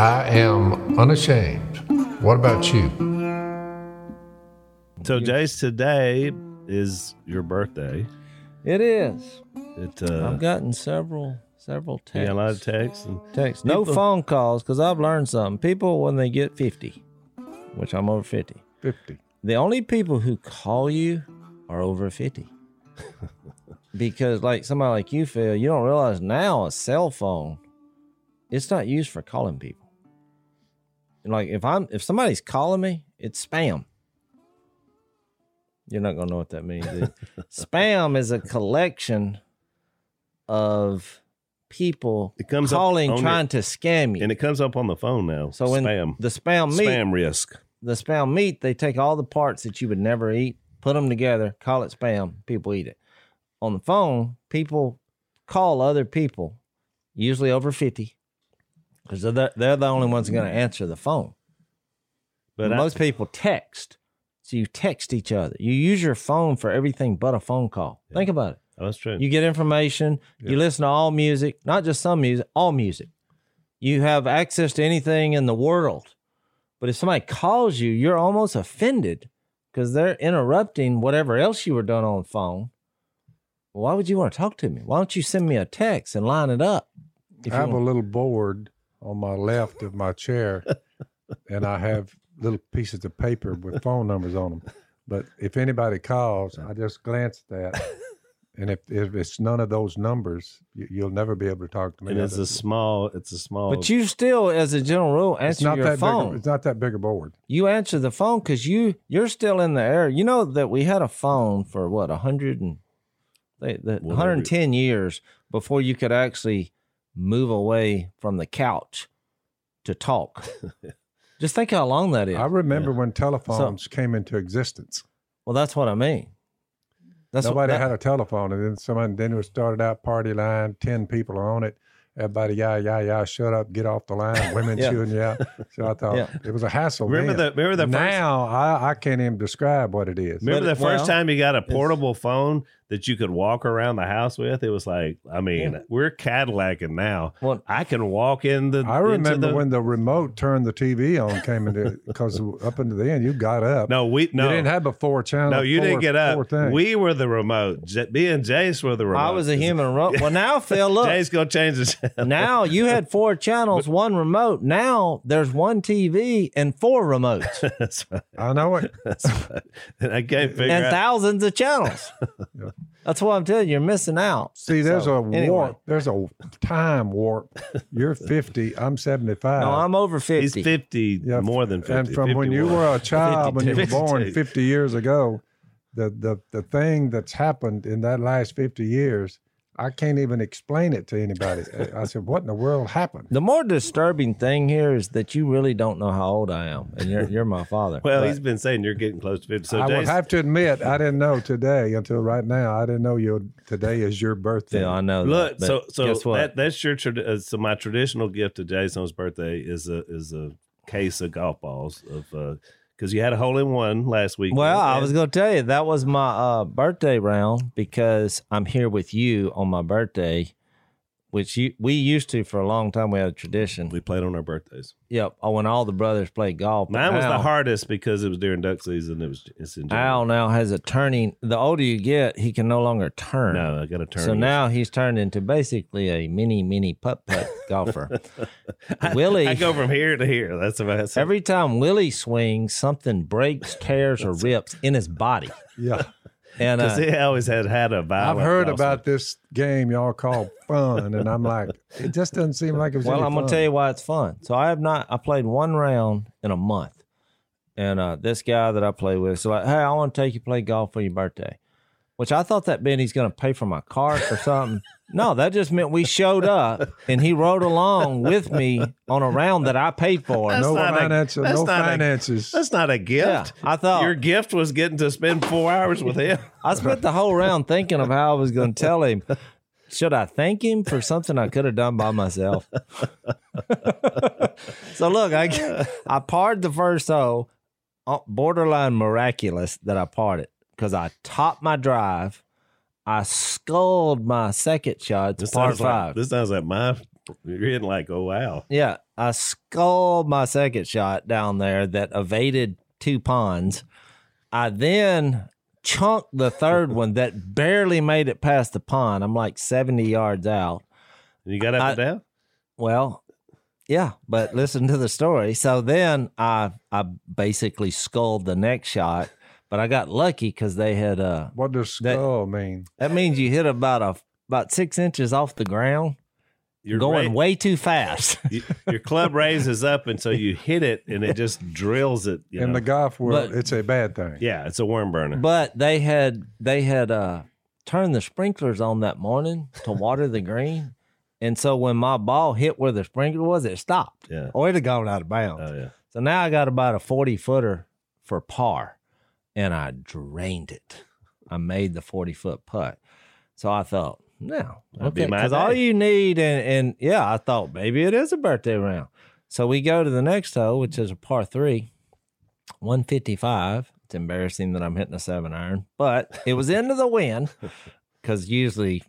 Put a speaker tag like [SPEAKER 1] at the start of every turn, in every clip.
[SPEAKER 1] I am unashamed. What about you?
[SPEAKER 2] So, Jase, today is your birthday.
[SPEAKER 3] It is.
[SPEAKER 2] It, uh,
[SPEAKER 3] I've gotten several several texts.
[SPEAKER 2] got a lot of texts. And
[SPEAKER 3] texts. No
[SPEAKER 2] people-
[SPEAKER 3] phone calls because I've learned something. People when they get fifty, which I'm over fifty,
[SPEAKER 1] 50.
[SPEAKER 3] the only people who call you are over fifty. because like somebody like you, Phil, you don't realize now a cell phone, it's not used for calling people. Like if I'm if somebody's calling me, it's spam. You're not gonna know what that means. spam is a collection of people
[SPEAKER 2] It comes
[SPEAKER 3] calling
[SPEAKER 2] on your-
[SPEAKER 3] trying to scam you.
[SPEAKER 2] and it comes up on the phone now.
[SPEAKER 3] so when
[SPEAKER 2] spam,
[SPEAKER 3] the spam
[SPEAKER 2] spam risk.
[SPEAKER 3] the spam meat, they take all the parts that you would never eat, put them together, call it spam. People eat it. On the phone, people call other people, usually over 50, because they're, the- they're the only ones going to answer the phone.
[SPEAKER 2] But
[SPEAKER 3] But
[SPEAKER 2] I-
[SPEAKER 3] most people text. So you text each other. You use your phone for everything but a phone call. Think about it.
[SPEAKER 2] Oh, that's true.
[SPEAKER 3] You get information. You listen to all music, not just some music, all music. You have access to anything in the world. But if somebody calls you, you're almost offended because they're interrupting whatever else you were doing on the phone. Why would you want to talk to me? Why don't you send me a text and line it up? If
[SPEAKER 1] I
[SPEAKER 3] you
[SPEAKER 1] have a little board on my left of my chair, and I have little pieces of paper with phone numbers on them. But if anybody calls, I just glance at that. And if, if it's none of those numbers, you, you'll never be able to talk to me.
[SPEAKER 2] and it's a small. It's a small.
[SPEAKER 3] but you still, as a general rule,
[SPEAKER 1] it's
[SPEAKER 3] answer
[SPEAKER 1] not
[SPEAKER 3] your
[SPEAKER 1] that
[SPEAKER 3] phone.
[SPEAKER 1] big. It's not that big a board.
[SPEAKER 3] you answer the phone because you you're still in the air. You know that we had a phone for what a hundred and they, the, 110 years before you could actually move away from the couch to talk. Just think how long that is.
[SPEAKER 1] I remember when telephones came into existence.
[SPEAKER 3] well, that's what I mean. That's what-
[SPEAKER 1] Nobody
[SPEAKER 3] that-
[SPEAKER 1] had a telephone, and then someone then it started out party line. Ten people are on it. Everybody, yeah, yeah, yeah, shut up, get off the line. Women
[SPEAKER 3] Yeah.
[SPEAKER 1] shooting you out. So I thought
[SPEAKER 3] Yeah.
[SPEAKER 1] it was a hassle.
[SPEAKER 2] remember
[SPEAKER 1] then.
[SPEAKER 2] the remember the first,
[SPEAKER 1] now I, I can't even describe what it is.
[SPEAKER 2] remember
[SPEAKER 3] But-
[SPEAKER 2] the first
[SPEAKER 3] well,
[SPEAKER 2] time you got a portable phone that you could walk around the house with. It was like I mean
[SPEAKER 3] Yeah.
[SPEAKER 2] we're Cadillacing now.
[SPEAKER 3] Well,
[SPEAKER 2] I can walk in the.
[SPEAKER 1] I remember
[SPEAKER 2] the-
[SPEAKER 1] when the remote turned the TV on came into because up into the end you got up.
[SPEAKER 2] No, we no.
[SPEAKER 1] you didn't have a four channel.
[SPEAKER 2] no, you
[SPEAKER 1] four-
[SPEAKER 2] didn't get up. We were the remote. J- me and Jase were the remote.
[SPEAKER 3] I was a human. Ro- well, now Phil, look.
[SPEAKER 2] Jase gonna change the channel.
[SPEAKER 3] now you had four channels, one remote. Now there's one TV and four remotes
[SPEAKER 2] right.
[SPEAKER 1] I know it.
[SPEAKER 2] That's right. And I can't figure
[SPEAKER 3] and
[SPEAKER 2] out.
[SPEAKER 3] thousands of channels.
[SPEAKER 1] Yeah.
[SPEAKER 3] That's what I'm telling you. You're missing out.
[SPEAKER 1] See, there's
[SPEAKER 3] So,
[SPEAKER 1] a
[SPEAKER 3] anyway.
[SPEAKER 1] warp. There's a time warp. You're 50. I'm 75.
[SPEAKER 3] No, I'm over 50.
[SPEAKER 2] He's fifty,
[SPEAKER 1] Yeah,
[SPEAKER 2] more than fifty.
[SPEAKER 1] and from when you were a child, when you were born 50 years ago, the, the, the thing that's happened in that last 50 years, I can't even explain it to anybody. I said, what in the world happened?
[SPEAKER 3] The more disturbing thing here is that you really don't know how old I am, and you're you're my father.
[SPEAKER 2] Well,
[SPEAKER 3] But-
[SPEAKER 2] he's been saying you're getting close to fifty. So
[SPEAKER 1] I would have to admit, I didn't know today until right now. I didn't know your today is your birthday.
[SPEAKER 3] yeah, I know.
[SPEAKER 2] look.
[SPEAKER 3] that,
[SPEAKER 2] So so
[SPEAKER 3] guess what?
[SPEAKER 2] that that's your trad- uh, so my traditional gift to Jason's birthday is a is a case of golf balls of because you had a hole in one last week.
[SPEAKER 3] well, I was going to tell you that was my uh, birthday round because I'm here with you on my birthday, which you, we used to for a long time. We had a tradition.
[SPEAKER 2] we played on our birthdays.
[SPEAKER 3] Yep. Oh, when all the brothers played golf. But
[SPEAKER 2] Mine was the hardest because it was during duck season. It was it's in
[SPEAKER 3] Al now has a turning. The older you get, he can no longer turn.
[SPEAKER 2] No, I got to turn.
[SPEAKER 3] So
[SPEAKER 2] it.
[SPEAKER 3] now he's turned into basically a mini, mini putt putt golfer. Willie,
[SPEAKER 2] I go from here to here. That's about it.
[SPEAKER 3] every time Willie swings, something breaks, tears, or rips in his body.
[SPEAKER 1] Yeah.
[SPEAKER 3] And
[SPEAKER 2] because
[SPEAKER 3] uh,
[SPEAKER 2] he always had had a
[SPEAKER 1] I've heard
[SPEAKER 2] golf
[SPEAKER 1] about this game y'all call fun, and I'm like, it just doesn't seem like it was.
[SPEAKER 3] well,
[SPEAKER 1] any
[SPEAKER 3] I'm gonna
[SPEAKER 1] fun.
[SPEAKER 3] tell you why it's fun. So I have not. I played one round in a month, and uh, this guy that I play with, so like, hey, I want to take you play golf for your birthday. Which I thought that meant he's going to pay for my cart or something. no, that just meant we showed up and he rode along with me on a round that I paid for.
[SPEAKER 2] That's
[SPEAKER 1] No finances.
[SPEAKER 2] that's
[SPEAKER 1] No
[SPEAKER 2] not a-
[SPEAKER 1] finances.
[SPEAKER 2] That's not a gift.
[SPEAKER 3] Yeah, I thought-
[SPEAKER 2] your gift was getting to spend four hours with him.
[SPEAKER 3] I spent the whole round thinking of how I was going to tell him. Should I thank him for something I could have done by myself? so look, I I parred the first hole, uh, borderline miraculous that I parred it because I topped my drive. I sculled my second shot to
[SPEAKER 2] This
[SPEAKER 3] par
[SPEAKER 2] sounds like
[SPEAKER 3] five.
[SPEAKER 2] this sounds like my You're hitting like, oh wow.
[SPEAKER 3] Yeah, I sculled my second shot down there that evaded two ponds. I then chunked the third one that barely made it past the pond. I'm like 70 yards out.
[SPEAKER 2] You got up
[SPEAKER 3] I-
[SPEAKER 2] and down?
[SPEAKER 3] Well, yeah, but listen to the story. So then I I basically sculled the next shot, but I got lucky because they had uh
[SPEAKER 1] What does
[SPEAKER 3] That-
[SPEAKER 1] skull mean?
[SPEAKER 3] that means you hit about a about six inches off the ground,
[SPEAKER 2] You're
[SPEAKER 3] going
[SPEAKER 2] ra-
[SPEAKER 3] way too fast.
[SPEAKER 2] you- your club raises up, and so you hit it, and it just drills it. You
[SPEAKER 1] In
[SPEAKER 2] know.
[SPEAKER 1] the golf world,
[SPEAKER 3] But-
[SPEAKER 1] it's a bad thing.
[SPEAKER 2] yeah, it's a worm burner.
[SPEAKER 3] But they had they had uh turned the sprinklers on that morning to water the green. And so when my ball hit where the sprinkler was, it stopped.
[SPEAKER 2] Yeah.
[SPEAKER 3] Or it'd have gone out of bounds.
[SPEAKER 2] oh yeah.
[SPEAKER 3] So now I got about a 40 footer for par and I drained it. I made the 40 foot putt. So I thought, no, okay. Because all you need, and, and yeah, I thought maybe it is a birthday round. So we go to the next hole, which is a par three, 155. It's embarrassing that I'm hitting a seven iron, but it was into the wind because usually,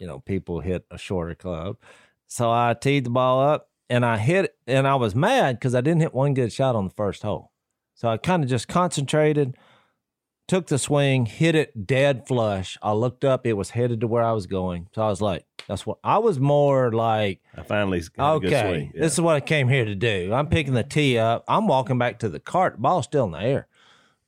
[SPEAKER 3] you know, people hit a shorter club. So I teed the ball up and I hit it, and I was mad because I didn't hit one good shot on the first hole. So I kind of just concentrated, took the swing, hit it dead flush. I looked up, it was headed to where I was going. So I was like, that's what I was more like,
[SPEAKER 2] I finally got a good
[SPEAKER 3] okay.
[SPEAKER 2] Yeah.
[SPEAKER 3] this is what I came here to do. I'm picking the tee up. I'm walking back to the cart. The ball's still in the air.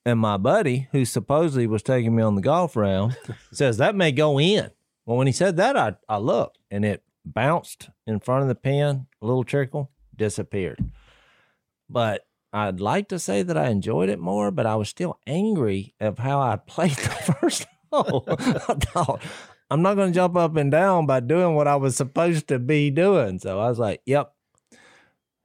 [SPEAKER 3] And my buddy, who supposedly was taking me on the golf round, says that may go in. Well, when he said that, I, I looked and it bounced in front of the pin, a little trickle, disappeared. But I'd like to say that I enjoyed it more, but I was still angry of how I played the first hole. I thought, I'm not going to jump up and down by doing what I was supposed to be doing. So I was like, yep.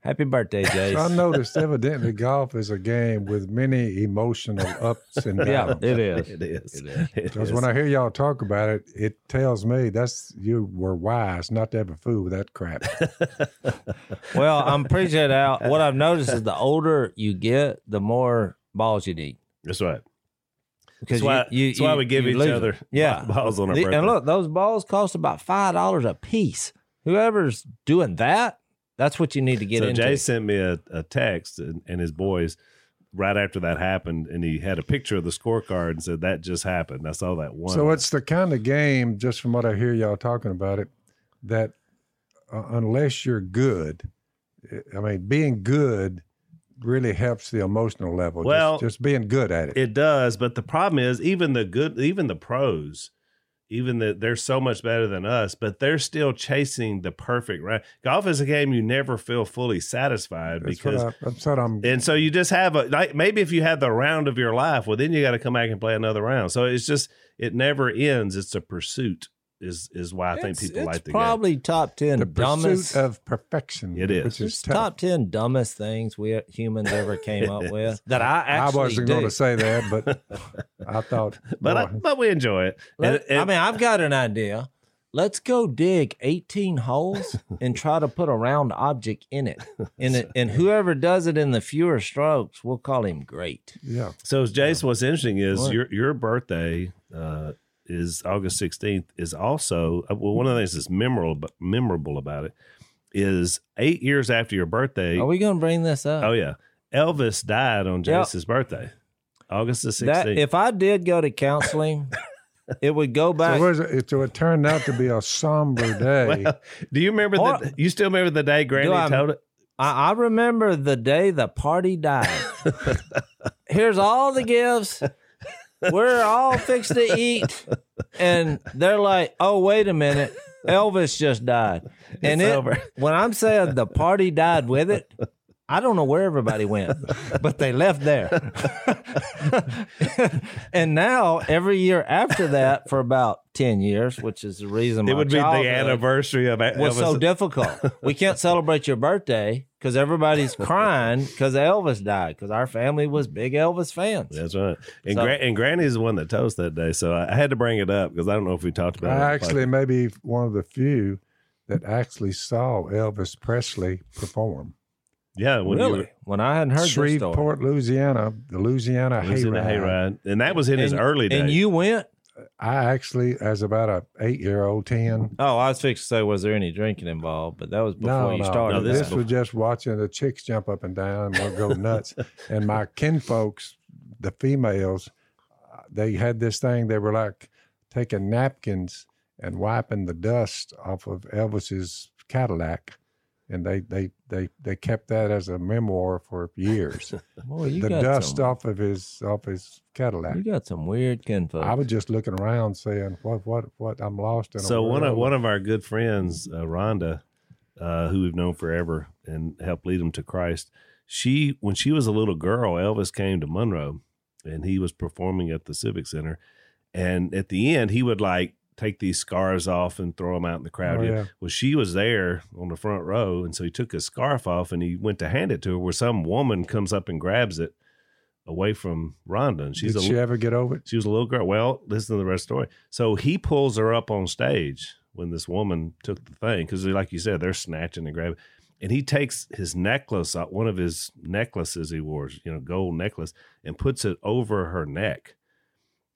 [SPEAKER 3] Happy birthday,
[SPEAKER 1] So I noticed evidently golf is a game with many emotional ups and downs.
[SPEAKER 3] it is.
[SPEAKER 2] it is.
[SPEAKER 3] It is.
[SPEAKER 2] It
[SPEAKER 1] Because when I hear y'all talk about it, it tells me that's you were wise not to ever fool with that crap.
[SPEAKER 3] Well, I'm pretty sure that what I've noticed is the older you get, the more balls you need.
[SPEAKER 2] That's right.
[SPEAKER 3] Because
[SPEAKER 2] That's why, that's why we give each
[SPEAKER 3] lose
[SPEAKER 2] other
[SPEAKER 3] yeah.
[SPEAKER 2] balls on our
[SPEAKER 3] The-
[SPEAKER 2] birthday.
[SPEAKER 3] and look, those balls cost about five dollars a piece. Whoever's doing that, that's what you need to get
[SPEAKER 2] so
[SPEAKER 3] into.
[SPEAKER 2] Jay sent me a, a text and, and his boys right after that happened, and he had a picture of the scorecard and said that just happened. I saw that one.
[SPEAKER 1] So it's the kind of game, just from what I hear y'all talking about it, that uh, unless you're good, I mean, being good really helps the emotional level. Just-
[SPEAKER 2] Well,
[SPEAKER 1] just, being good at it.
[SPEAKER 2] It does, but the problem is even the good, even the pros, even the they're so much better than us, but they're still chasing the perfect round. Golf is a game you never feel fully satisfied
[SPEAKER 1] That's
[SPEAKER 2] because,
[SPEAKER 1] what, I, that's what I'm.
[SPEAKER 2] and so you just have a like maybe if you had the round of your life, well then you got to come back and play another round. So it's just it never ends. It's a pursuit. Is is why I think people
[SPEAKER 3] it's
[SPEAKER 2] like the game.
[SPEAKER 3] It's probably top ten
[SPEAKER 1] the
[SPEAKER 3] dumbest.
[SPEAKER 1] pursuit of perfection.
[SPEAKER 2] It is.
[SPEAKER 1] Which is
[SPEAKER 3] it's
[SPEAKER 1] tough.
[SPEAKER 3] top ten dumbest things we humans ever came up with that I
[SPEAKER 1] I
[SPEAKER 3] actually
[SPEAKER 1] wasn't
[SPEAKER 3] do.
[SPEAKER 1] going to say that, but I thought.
[SPEAKER 2] But I, but we enjoy it.
[SPEAKER 3] Let-
[SPEAKER 2] And- and-
[SPEAKER 3] I mean, I've got an idea. Let's go dig 18 holes and try to put a round object in it. And, it, and whoever does it in the fewer strokes, we'll call him great.
[SPEAKER 1] yeah.
[SPEAKER 2] So, Jason, what's interesting is
[SPEAKER 3] What?
[SPEAKER 2] your your birthday uh, is August sixteenth. Is also uh, well, one of the things that's memorable memorable about it is eight years after your birthday.
[SPEAKER 3] Are we going to bring this up?
[SPEAKER 2] oh yeah, Elvis died on
[SPEAKER 3] Yep.
[SPEAKER 2] Jason's birthday, August the
[SPEAKER 3] that,
[SPEAKER 2] sixteenth.
[SPEAKER 3] if I did go to counseling, it would go
[SPEAKER 1] So,
[SPEAKER 3] back.
[SPEAKER 1] what is it? so it turned out to be a somber day.
[SPEAKER 2] well, do you remember
[SPEAKER 3] Or-
[SPEAKER 2] the? You still remember the day Granny
[SPEAKER 3] I-
[SPEAKER 2] told it?
[SPEAKER 3] I, I remember the day the party died. Here's all the gifts. We're all fixed to eat. And they're like, oh, wait a minute. Elvis just died. And
[SPEAKER 2] It's
[SPEAKER 3] it,
[SPEAKER 2] over.
[SPEAKER 3] when I'm saying the party died with it, I don't know where everybody went, but they left there. and now, every year after that, for about 10 years, which is the reason my
[SPEAKER 2] It would be the anniversary of Elvis.
[SPEAKER 3] was so difficult. We can't celebrate your birthday because everybody's crying because Elvis died because our family was big Elvis fans.
[SPEAKER 2] That's right. And,
[SPEAKER 3] So-
[SPEAKER 2] Gran- and Granny's the one that told us that day. So I, I had to bring it up because I don't know if we talked about it.
[SPEAKER 1] I
[SPEAKER 2] on the
[SPEAKER 1] actually may be one of the few that actually saw Elvis Presley perform.
[SPEAKER 2] Yeah, when you
[SPEAKER 3] really?
[SPEAKER 2] were
[SPEAKER 3] when I hadn't heard this story.
[SPEAKER 1] Shreveport, Louisiana, the Louisiana
[SPEAKER 2] was
[SPEAKER 1] Hayride.
[SPEAKER 2] hayride, and that was in his early days.
[SPEAKER 3] and you went?
[SPEAKER 1] I actually, as about a eight year old, ten.
[SPEAKER 3] Oh, I was fixed to say, was there any drinking involved? But that was before
[SPEAKER 1] No,
[SPEAKER 3] you
[SPEAKER 1] no,
[SPEAKER 3] started.
[SPEAKER 2] No, this
[SPEAKER 1] this was just watching the chicks jump up and down and go nuts. and my kinfolks, the females, uh, they had this thing. They were like taking napkins and wiping the dust off of Elvis's Cadillac, and they they they they kept that as a memoir for years.
[SPEAKER 3] Boy, you
[SPEAKER 1] the
[SPEAKER 3] got
[SPEAKER 1] dust
[SPEAKER 3] some,
[SPEAKER 1] off of his off his Cadillac.
[SPEAKER 3] You got some weird kinfolk.
[SPEAKER 1] I was just looking around, saying, "What what what? I'm lost in."
[SPEAKER 2] So
[SPEAKER 1] a
[SPEAKER 2] one of one of our good friends, uh, Rhonda, uh, who we've known forever and helped lead him to Christ. She, when she was a little girl, Elvis came to Monroe, and he was performing at the Civic Center. And at the end, he would like take these scars off and throw them out in the crowd.
[SPEAKER 1] Oh, yeah.
[SPEAKER 2] Well, she was there on the front row, and so he took his scarf off and he went to hand it to her. Where some woman comes up and grabs it away from Rhonda, and she's
[SPEAKER 1] Did
[SPEAKER 2] a
[SPEAKER 1] she ever get over it?
[SPEAKER 2] she was a little girl. Well, listen to the rest of the story. So he pulls her up on stage when this woman took the thing, because like you said, they're snatching and grabbing. And he takes his necklace, uh, one of his necklaces he wore, you know, gold necklace, and puts it over her neck.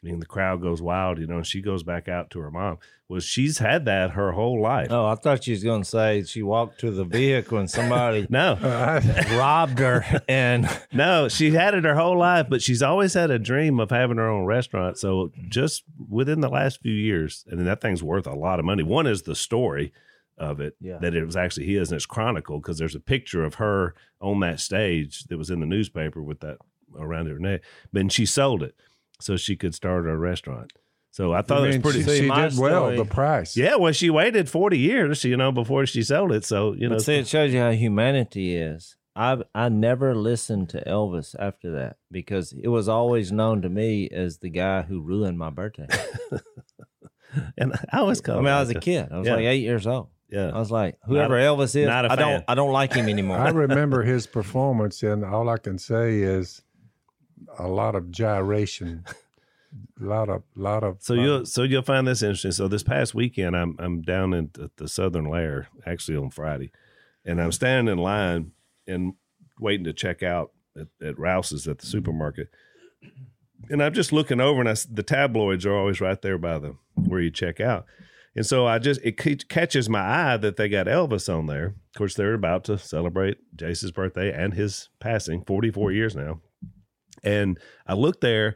[SPEAKER 2] And the crowd goes wild, you know, and she goes back out to her mom. Well, she's had that her whole life.
[SPEAKER 3] oh, I thought she was going to say she walked to the vehicle and somebody
[SPEAKER 2] No,
[SPEAKER 3] robbed her and
[SPEAKER 2] no, she had it her whole life, but she's always had a dream of having her own restaurant. So just within the last few years, and that thing's worth a lot of money. One is the story of it
[SPEAKER 3] Yeah.
[SPEAKER 2] that it was actually his and it's chronicled because there's a picture of her on that stage that was in the newspaper with that around her neck. But she sold it so she could start a restaurant. So I thought
[SPEAKER 1] I
[SPEAKER 2] it was pretty.
[SPEAKER 1] she, she
[SPEAKER 3] my
[SPEAKER 1] did well.
[SPEAKER 3] story-
[SPEAKER 1] The price.
[SPEAKER 2] yeah, well, she waited 40 years, you know, before she sold it. So, you know,
[SPEAKER 3] but see, it shows you how humanity is. I I never listened to Elvis after that because it was always known to me as the guy who ruined my birthday.
[SPEAKER 2] and I always
[SPEAKER 3] I mean, I was a kid. I was
[SPEAKER 2] Yeah.
[SPEAKER 3] like eight years old.
[SPEAKER 2] Yeah.
[SPEAKER 3] I was like, whoever Elvis is, I don't. I don't like him anymore.
[SPEAKER 1] I remember his performance, and all I can say is a lot of gyration, a lot of, lot of.
[SPEAKER 2] So you'll um, so you'll find this interesting. So this past weekend, I'm I'm down in the, the Southern Lair actually on Friday, and I'm standing in line and waiting to check out at, at Rouse's at the supermarket, and I'm just looking over, and I the tabloids are always right there by the where you check out, and so I just it catches my eye that they got Elvis on there. Of course, they're about to celebrate Jase's birthday and his passing, 44 years now, and I look there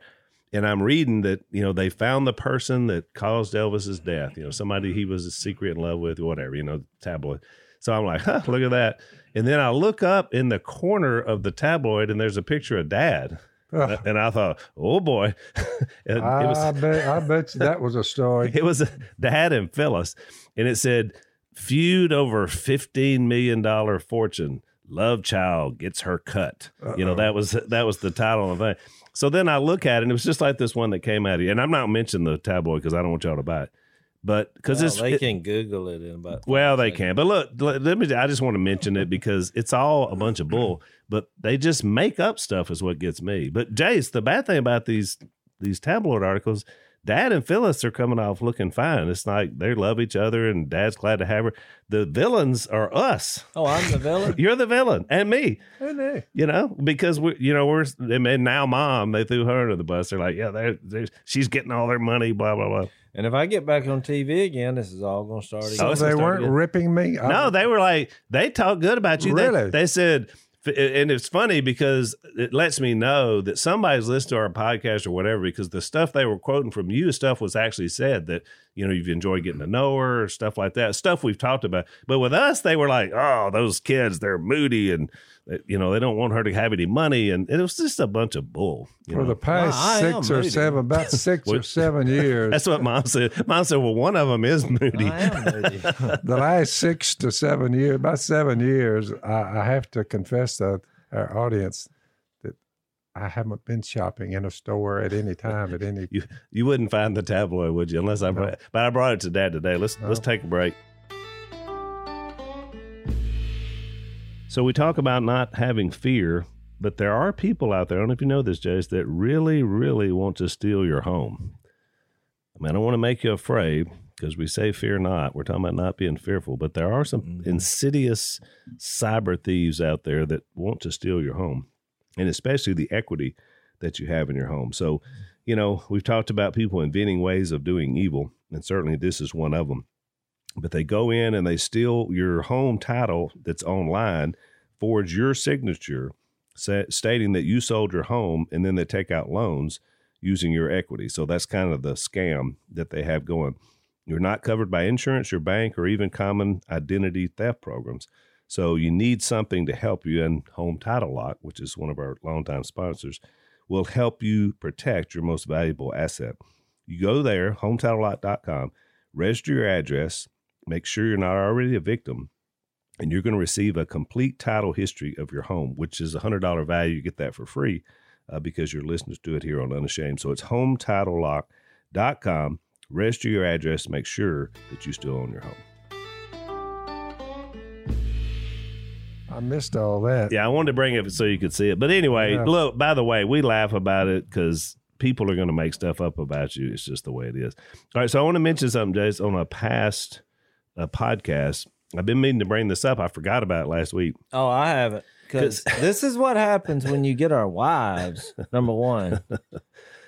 [SPEAKER 2] and I'm reading that you know they found the person that caused Elvis's death. You know, somebody he was a secret in love with, whatever. You know, tabloid. So I'm like, huh, look at that. And then I look up in the corner of the tabloid, and there's a picture of Dad.
[SPEAKER 1] Ugh.
[SPEAKER 2] And I thought, oh boy, And
[SPEAKER 1] I,
[SPEAKER 2] was
[SPEAKER 1] bet, I bet that was a story.
[SPEAKER 2] it was Dad and Phyllis, and it said feud over fifteen million dollar fortune. Love child gets her cut. You know that was that was the title of the thing. So then I look at it, and it was just like this one that came out of you. And I'm not mentioning the tabloid because I don't want y'all to buy it, but because
[SPEAKER 3] Well,
[SPEAKER 2] it's
[SPEAKER 3] they
[SPEAKER 2] it-
[SPEAKER 3] can Google it in about.
[SPEAKER 2] well, they
[SPEAKER 3] seconds.
[SPEAKER 2] can. But look, let, let me. I just want to mention it because it's all a bunch of bull. But they just make up stuff is what gets me. But Jase, the bad thing about these these tabloid articles, Dad and Phyllis are coming off looking fine. It's like they love each other, and Dad's glad to have her. The villains are us.
[SPEAKER 3] Oh, I'm the villain.
[SPEAKER 2] You're the villain, and me.
[SPEAKER 1] Isn't?
[SPEAKER 2] You know, because we, you know, we're and now mom they threw her under the bus. They're like, yeah, they're, they're she's getting all their money, blah blah blah.
[SPEAKER 3] and if I get back on TV again, this is all going to start again.
[SPEAKER 1] So they
[SPEAKER 2] start
[SPEAKER 1] weren't
[SPEAKER 2] again.
[SPEAKER 1] ripping me. I-
[SPEAKER 2] No, they were like they talk good about you. They-
[SPEAKER 1] Really?
[SPEAKER 2] They, said, and it's funny because it lets me know that somebody's listened to our podcast or whatever. Because the stuff they were quoting from you, stuff was actually said that you know you've enjoyed getting to mm-hmm. know her, or stuff like that, stuff we've talked about. But with us, they were like, "Oh, those kids, they're moody and." You know they don't want her to have any money, and it was just a bunch of bull. You
[SPEAKER 1] for
[SPEAKER 2] know?
[SPEAKER 1] the past
[SPEAKER 3] I am
[SPEAKER 1] six or
[SPEAKER 3] moody.
[SPEAKER 1] seven, about six or seven years,
[SPEAKER 2] That's what mom said. Mom said, "Well, one of them is moody."
[SPEAKER 3] I am moody.
[SPEAKER 1] the last six to seven years, about seven years, I, I have to confess to our audience that I haven't been shopping in a store at any time at any.
[SPEAKER 2] You you wouldn't find the tabloid, would you? Unless I brought, but I brought it to Dad today. Let's let's take a break. So we talk about not having fear, but there are people out there. I don't know if you know this, Jase, that really, really want to steal your home. I mean, I don't want to make you afraid because we say fear not. We're talking about not being fearful, but there are some
[SPEAKER 3] Mhm.
[SPEAKER 2] insidious cyber thieves out there that want to steal your home, and especially the equity that you have in your home. So, you know, we've talked about people inventing ways of doing evil, and certainly this is one of them. But they go in and they steal your home title that's online, forge your signature, stating that you sold your home, and then they take out loans using your equity. So that's kind of the scam that they have going. You're not covered by insurance, your bank, or even common identity theft programs. So you need something to help you. And Home Title Lock, which is one of our longtime sponsors, will help you protect your most valuable asset. You go there, hometitlelock.com, register your address, make sure you're not already a victim, and you're going to receive a complete title history of your home, which is a $100 value. You get that for free uh, because your listeners do it here on Unashamed. So it's hometitlelock.com. Register your address, make sure that you still own your home.
[SPEAKER 1] I missed all that.
[SPEAKER 2] Yeah, I wanted to bring it so you could see it. But anyway,
[SPEAKER 1] Yeah.
[SPEAKER 2] look, by the way, we laugh about it because people are going to make stuff up about you. It's just the way it is. All right, so I want to mention something, Jase, on a past uh, podcast. I've been meaning to bring this up. I forgot about it last week.
[SPEAKER 3] Oh, I haven't. Because this is what happens when you get our wives, number one,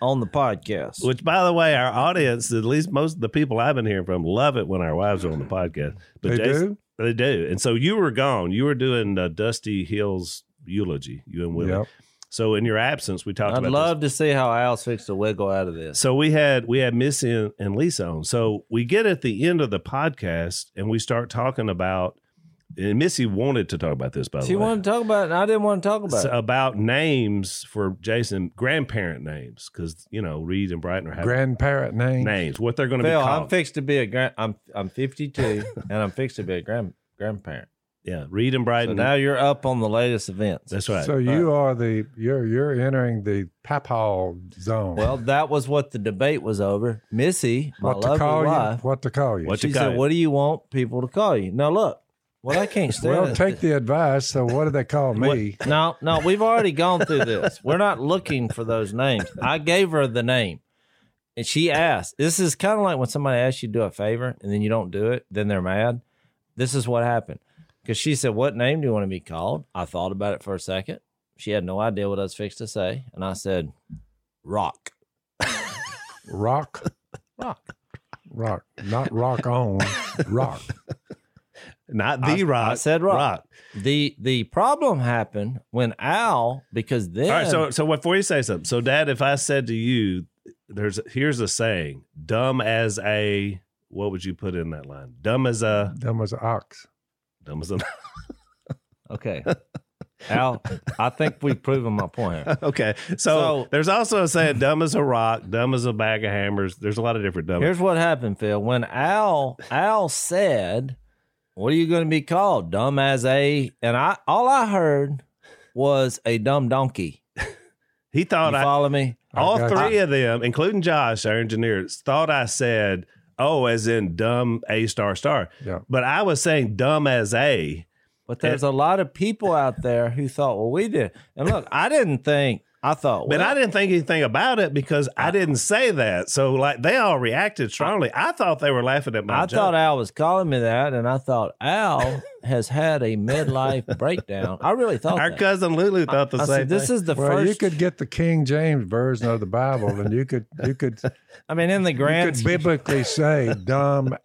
[SPEAKER 3] on the podcast.
[SPEAKER 2] Which, by the way, our audience, at least most of the people I've been hearing from, love it when our wives are on the podcast. But
[SPEAKER 1] They
[SPEAKER 2] Jason-
[SPEAKER 1] do?
[SPEAKER 2] They do. And so you were gone. You were doing uh, Dusty Hill's eulogy, you and Willie.
[SPEAKER 1] Yep.
[SPEAKER 2] So in your absence, we talked about
[SPEAKER 3] I'd
[SPEAKER 2] about this.
[SPEAKER 3] love to see how Al's fixed to wiggle out of this.
[SPEAKER 2] So we had we had Missy and, and Lisa on. So we get at the end of the podcast and we start talking about and Missy wanted to talk about this by the
[SPEAKER 3] She
[SPEAKER 2] way.
[SPEAKER 3] She wanted to talk about it, and I didn't want to talk about
[SPEAKER 2] So
[SPEAKER 3] it.
[SPEAKER 2] about names for Jason, grandparent names, because you know Reed and Brighton are having
[SPEAKER 1] Grandparent name.
[SPEAKER 2] names. What they're going to be called?
[SPEAKER 3] I'm fixed to be a grand. I'm I'm 52, and I'm fixed to be a grand grandparent.
[SPEAKER 2] Yeah, Reed and
[SPEAKER 3] So now you're up on the latest events.
[SPEAKER 2] that's right.
[SPEAKER 1] So you are the you're you're entering the papal zone.
[SPEAKER 3] Well, that was what the debate was over. Missy, my
[SPEAKER 1] what to
[SPEAKER 3] lovely
[SPEAKER 1] call
[SPEAKER 3] wife,
[SPEAKER 1] you? What to call you?
[SPEAKER 2] What to
[SPEAKER 3] she
[SPEAKER 2] call
[SPEAKER 3] said,
[SPEAKER 2] you?
[SPEAKER 3] "What do you want people to call you?" Now look, what I can't stand.
[SPEAKER 1] well, take the advice. So what do they call me?
[SPEAKER 3] No, no, we've already gone through this. We're not looking for those names. I gave her the name. And she asked. This is kind of like when somebody asks you to do a favor and then you don't do it, then they're mad. This is what happened. Because she said, What name do you want to be called? I thought about it for a second. She had no idea what I was fixed to say. And I said, Rock.
[SPEAKER 1] Rock,
[SPEAKER 3] Rock.
[SPEAKER 1] rock, not rock on, rock.
[SPEAKER 2] Not the
[SPEAKER 3] I-
[SPEAKER 2] rock.
[SPEAKER 3] I said rock. The the problem happened when Al, because then
[SPEAKER 2] All right. So so before you say something, so Dad, if I said to you, there's here's a saying, dumb as a what would you put in that line? Dumb as a
[SPEAKER 1] Dumb as an ox.
[SPEAKER 2] Dumb as
[SPEAKER 3] Okay. Al, I think we've proven my point
[SPEAKER 2] okay. So,
[SPEAKER 3] So-
[SPEAKER 2] there's also a saying, dumb as a rock, dumb as a bag of hammers. There's a lot of different dumb.
[SPEAKER 3] Here's what happened, Phil. When Al Al said, "What are you going to be called? Dumb as a?" and I all I heard was a dumb donkey.
[SPEAKER 2] he
[SPEAKER 3] You
[SPEAKER 2] thought I,
[SPEAKER 3] follow me?
[SPEAKER 2] all
[SPEAKER 1] got
[SPEAKER 2] three of them, including Josh, our engineer, thought I said, oh, as in dumb a star star.
[SPEAKER 1] Yeah.
[SPEAKER 2] But I was saying dumb as a.
[SPEAKER 3] But there's a lot of people out there who thought, "Well, we did." And look, I didn't think. I thought,
[SPEAKER 2] But I didn't think anything about it because I didn't say that. So like they all reacted strongly. I thought they were laughing at my
[SPEAKER 3] I
[SPEAKER 2] joke.
[SPEAKER 3] thought Al was calling me that, and I thought Al has had a midlife breakdown. I really thought
[SPEAKER 2] Our
[SPEAKER 3] that.
[SPEAKER 2] cousin Lulu thought the
[SPEAKER 3] I
[SPEAKER 2] same
[SPEAKER 3] said, "This
[SPEAKER 2] thing.
[SPEAKER 3] is the
[SPEAKER 1] Well,
[SPEAKER 3] first."
[SPEAKER 1] you could get the King James version of the Bible, and you could you could
[SPEAKER 3] I mean, in the grand,
[SPEAKER 1] you
[SPEAKER 3] grand,
[SPEAKER 1] could biblically say dumb.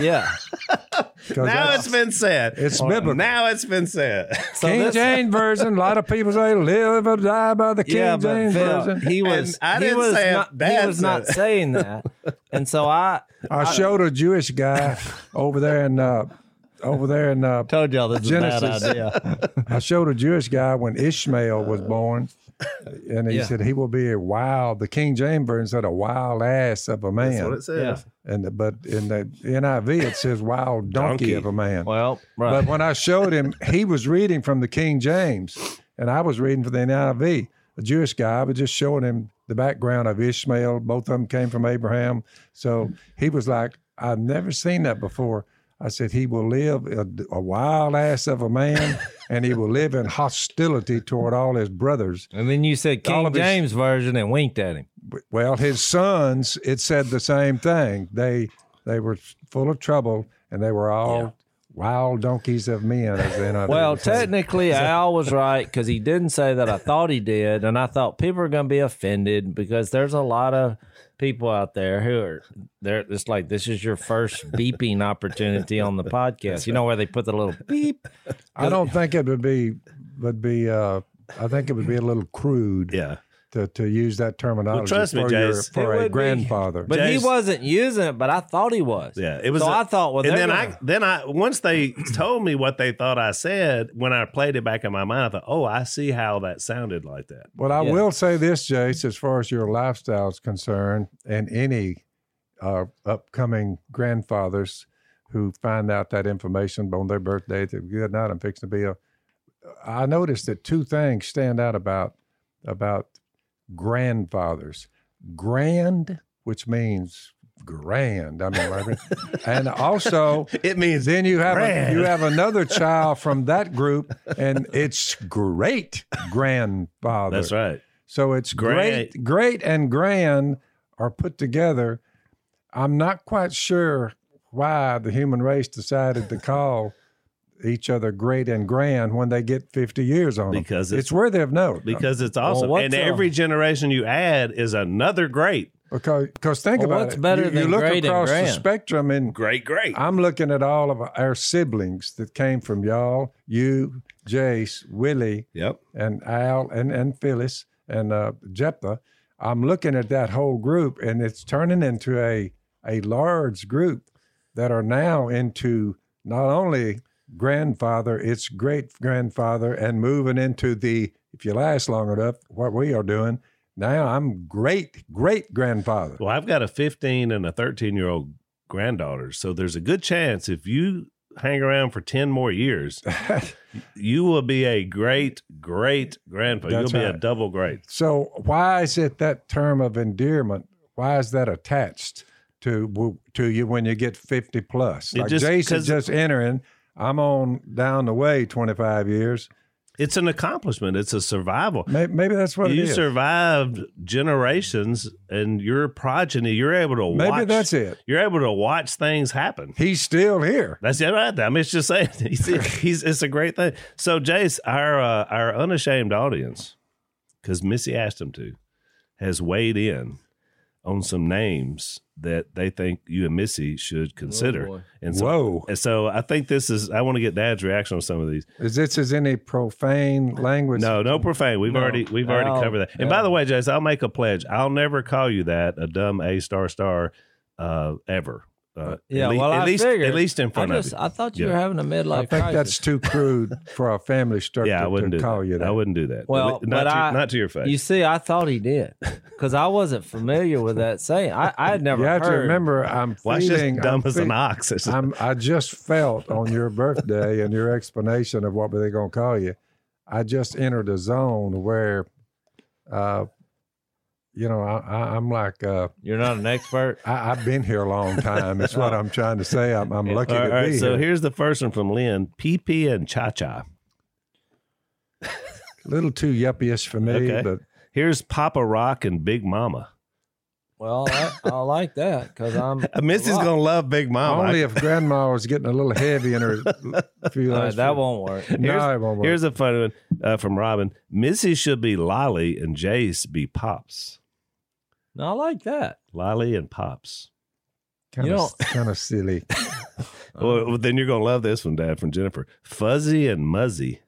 [SPEAKER 3] Yeah.
[SPEAKER 2] Now it's been said.
[SPEAKER 1] it's biblical.
[SPEAKER 2] Now it's been said.
[SPEAKER 3] So
[SPEAKER 1] King
[SPEAKER 3] this-
[SPEAKER 1] James version. A lot of people say live or die by the King
[SPEAKER 3] yeah,
[SPEAKER 1] James
[SPEAKER 3] Phil,
[SPEAKER 1] version.
[SPEAKER 3] he was
[SPEAKER 2] I
[SPEAKER 3] he
[SPEAKER 2] didn't
[SPEAKER 3] was
[SPEAKER 2] say it.
[SPEAKER 3] not, he was
[SPEAKER 2] said
[SPEAKER 3] not saying that, and so I
[SPEAKER 1] I showed a Jewish guy over there in uh, over there in uh,
[SPEAKER 3] told y'all this is a
[SPEAKER 1] Genesis.
[SPEAKER 3] bad idea.
[SPEAKER 1] I showed a Jewish guy when Ishmael was born, and he
[SPEAKER 3] Yeah.
[SPEAKER 1] said he will be a wild. The King James version said a wild ass of a man,
[SPEAKER 2] That's what it says.
[SPEAKER 1] and but in the NIV it says wild donkey,
[SPEAKER 2] Donkey.
[SPEAKER 1] of a man.
[SPEAKER 3] Well, right.
[SPEAKER 1] But when I showed him, he was reading from the King James, and I was reading from the NIV. A Jewish guy, I was just showing him the background of Ishmael. Both of them came from Abraham. So he was like, I've never seen that before. I said, He will live a, a wild ass of a man, and he will live in hostility toward all his brothers.
[SPEAKER 3] and then you said King
[SPEAKER 1] of his-
[SPEAKER 3] James version and winked at him.
[SPEAKER 1] Well, his sons, it said the same thing. They they were full of trouble, and they were all wild donkeys of men. As they
[SPEAKER 3] Well, technically, Al was right because he didn't say that. I thought he did, and I thought people are going to be offended because there's a lot of people out there who are they're it's like this is your first beeping opportunity on the podcast. You know where they put the little beep.
[SPEAKER 1] I don't think it would be would be. Uh, I think it would be a little crude
[SPEAKER 2] Yeah.
[SPEAKER 1] To, to use that terminology
[SPEAKER 2] trust me,
[SPEAKER 1] for, your,
[SPEAKER 2] Jase,
[SPEAKER 1] for
[SPEAKER 3] it would
[SPEAKER 1] a
[SPEAKER 3] be.
[SPEAKER 1] grandfather.
[SPEAKER 3] But he wasn't using it, but I thought he was.
[SPEAKER 2] Yeah, it was.
[SPEAKER 3] So
[SPEAKER 2] a-
[SPEAKER 3] I thought, well,
[SPEAKER 2] and then
[SPEAKER 3] gonna-
[SPEAKER 2] I then I once they told me what they thought I said when I played it back in my mind, I thought, oh, I see how that sounded like that.
[SPEAKER 1] But I
[SPEAKER 3] Yeah.
[SPEAKER 1] will say this, Jase, as far as your lifestyle is concerned, and any uh, upcoming grandfathers who find out that information on their birthday, they're good night, I'm fixing to be a. I noticed that two things stand out about about grandfathers. Grand, which means grand. I mean, like, and also
[SPEAKER 2] It means
[SPEAKER 1] then you have a, you have another child from that group, and it's great grandfather.
[SPEAKER 2] that's right.
[SPEAKER 1] So it's great. great, great, and grand are put together. I'm not quite sure why the human race decided to call each other great and grand when they get 50 years on them.
[SPEAKER 2] Because
[SPEAKER 1] it's,
[SPEAKER 2] it's-
[SPEAKER 1] worthy of note.
[SPEAKER 2] Because it's awesome,
[SPEAKER 3] what's
[SPEAKER 2] and
[SPEAKER 3] a-
[SPEAKER 2] every generation you add is another great,
[SPEAKER 1] because because think
[SPEAKER 3] Well,
[SPEAKER 1] about
[SPEAKER 3] what's
[SPEAKER 1] it.
[SPEAKER 3] better
[SPEAKER 1] you, you look
[SPEAKER 3] great and
[SPEAKER 1] across the spectrum and
[SPEAKER 2] great, great.
[SPEAKER 1] I'm looking at all of our siblings that came from y'all, you, Jase, Willie,
[SPEAKER 2] Yep.
[SPEAKER 1] and Al and, and Phyllis and uh, Jephthah. I'm looking at that whole group, and it's turning into a a large group that are now into not only grandfather, it's great grandfather, and moving into the if you last long enough, what we are doing now. I'm great great grandfather.
[SPEAKER 2] Well, I've got a 15 and a 13 year old granddaughter, so there's a good chance if you hang around for 10 more years, you will be a great, great grandfather.
[SPEAKER 1] That's
[SPEAKER 2] You'll be a double great.
[SPEAKER 1] So why is it that term of endearment? Why is that attached to to you when you get fifty plus?
[SPEAKER 2] It
[SPEAKER 1] Like
[SPEAKER 2] just- 'cause-
[SPEAKER 1] just entering. I'm on down the way twenty five years.
[SPEAKER 2] It's an accomplishment. It's a survival.
[SPEAKER 1] Maybe, maybe that's what
[SPEAKER 2] you
[SPEAKER 1] it is.
[SPEAKER 2] survived generations, and your progeny. You're able to
[SPEAKER 1] maybe
[SPEAKER 2] watch.
[SPEAKER 1] that's it.
[SPEAKER 2] You're able to watch things happen.
[SPEAKER 1] He's still here.
[SPEAKER 2] That's it, right? I mean, it's just saying. He's, he's it's a great thing. So, Jase, our uh, our unashamed audience, because Missy asked him to, has weighed in on some names that they think you and Missy should consider.
[SPEAKER 3] boy.
[SPEAKER 2] and so,
[SPEAKER 1] Whoa!
[SPEAKER 2] and so, I think this is. I want to get Dad's reaction on some of these.
[SPEAKER 1] Is this is any profane language?
[SPEAKER 2] No, no profane. We've
[SPEAKER 3] No.
[SPEAKER 2] already we've already
[SPEAKER 3] Al-
[SPEAKER 2] covered that. And by the way, Jase, I'll make a pledge. I'll never call you that a dumb A star star uh, ever. Uh,
[SPEAKER 3] Yeah,
[SPEAKER 2] at, lea-
[SPEAKER 3] well,
[SPEAKER 2] at
[SPEAKER 3] I
[SPEAKER 2] least
[SPEAKER 3] figured.
[SPEAKER 2] at least in
[SPEAKER 3] I
[SPEAKER 2] front
[SPEAKER 3] just
[SPEAKER 2] of you.
[SPEAKER 3] I thought you
[SPEAKER 2] Yeah.
[SPEAKER 3] were having a midlife
[SPEAKER 1] I think
[SPEAKER 3] crisis.
[SPEAKER 1] that's too crude for a family structure
[SPEAKER 2] Yeah, I wouldn't
[SPEAKER 1] to
[SPEAKER 2] do
[SPEAKER 1] call
[SPEAKER 2] that.
[SPEAKER 1] you that.
[SPEAKER 2] I wouldn't do that.
[SPEAKER 3] Well,
[SPEAKER 2] not
[SPEAKER 3] but
[SPEAKER 2] to,
[SPEAKER 3] I-
[SPEAKER 2] not to your face.
[SPEAKER 3] You see, I thought he did because I wasn't familiar with that saying. I, I had never
[SPEAKER 1] you have
[SPEAKER 3] heard.
[SPEAKER 1] to remember, I'm
[SPEAKER 2] Well,
[SPEAKER 1] feeling
[SPEAKER 2] just dumb
[SPEAKER 1] I'm
[SPEAKER 2] as an
[SPEAKER 1] fe-
[SPEAKER 2] ox.
[SPEAKER 1] I'm, I just felt on your birthday and your explanation of what were they going to call you. I just entered a zone where, uh, you know, I, I, I'm like, uh,
[SPEAKER 3] You're not an expert.
[SPEAKER 1] I, I've been here a long time. It's what I'm trying to say. I'm, I'm lucky
[SPEAKER 2] All
[SPEAKER 1] to
[SPEAKER 2] right,
[SPEAKER 1] be
[SPEAKER 2] so
[SPEAKER 1] here.
[SPEAKER 2] here's the first one from Lynn. PP and Cha Cha.
[SPEAKER 1] A little too yuppie-ish for me,
[SPEAKER 2] Okay.
[SPEAKER 1] but
[SPEAKER 2] Here's Papa Rock and Big Mama.
[SPEAKER 3] Well, I, I like that because I'm.
[SPEAKER 2] Missy's
[SPEAKER 3] Rock.
[SPEAKER 2] gonna love Big Mama.
[SPEAKER 1] only if Grandma was getting a little heavy in her few
[SPEAKER 3] All right,
[SPEAKER 1] last
[SPEAKER 3] that
[SPEAKER 1] few-
[SPEAKER 3] won't work.
[SPEAKER 1] No,
[SPEAKER 2] Here's-
[SPEAKER 1] it won't work.
[SPEAKER 2] Here's a funny one uh, from Robin. Missy should be Lolly and Jase be Pops.
[SPEAKER 3] No, I like that.
[SPEAKER 2] Lolly and Pops.
[SPEAKER 1] kind
[SPEAKER 3] you
[SPEAKER 1] of
[SPEAKER 3] don't-
[SPEAKER 1] kind of silly.
[SPEAKER 2] well, well, then you're gonna love this one, Dad, from Jennifer. Fuzzy and Muzzy.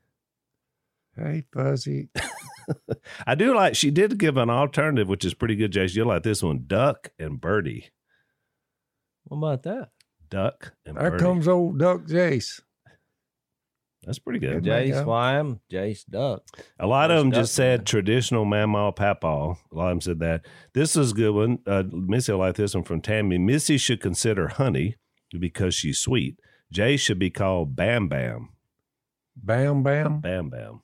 [SPEAKER 1] Hey, Fuzzy.
[SPEAKER 2] I do like. She did give an alternative, which is pretty good, Jase. You'll like this one. Duck and Birdie.
[SPEAKER 3] What about that?
[SPEAKER 2] Duck and
[SPEAKER 1] There
[SPEAKER 2] Birdie.
[SPEAKER 1] comes old Duck Jase.
[SPEAKER 2] That's pretty good.
[SPEAKER 1] Yeah.
[SPEAKER 3] Jase
[SPEAKER 1] go.
[SPEAKER 3] Wyam, Jase Duck.
[SPEAKER 2] A lot of them
[SPEAKER 3] duck,
[SPEAKER 2] just said
[SPEAKER 3] man.
[SPEAKER 2] traditional mamaw papaw. A lot of them said that. This is a good one. Uh, Missy will like this one from Tammy. Missy should consider honey because she's sweet. Jay should be called Bam Bam.
[SPEAKER 1] Bam, bam.
[SPEAKER 2] Bam Bam.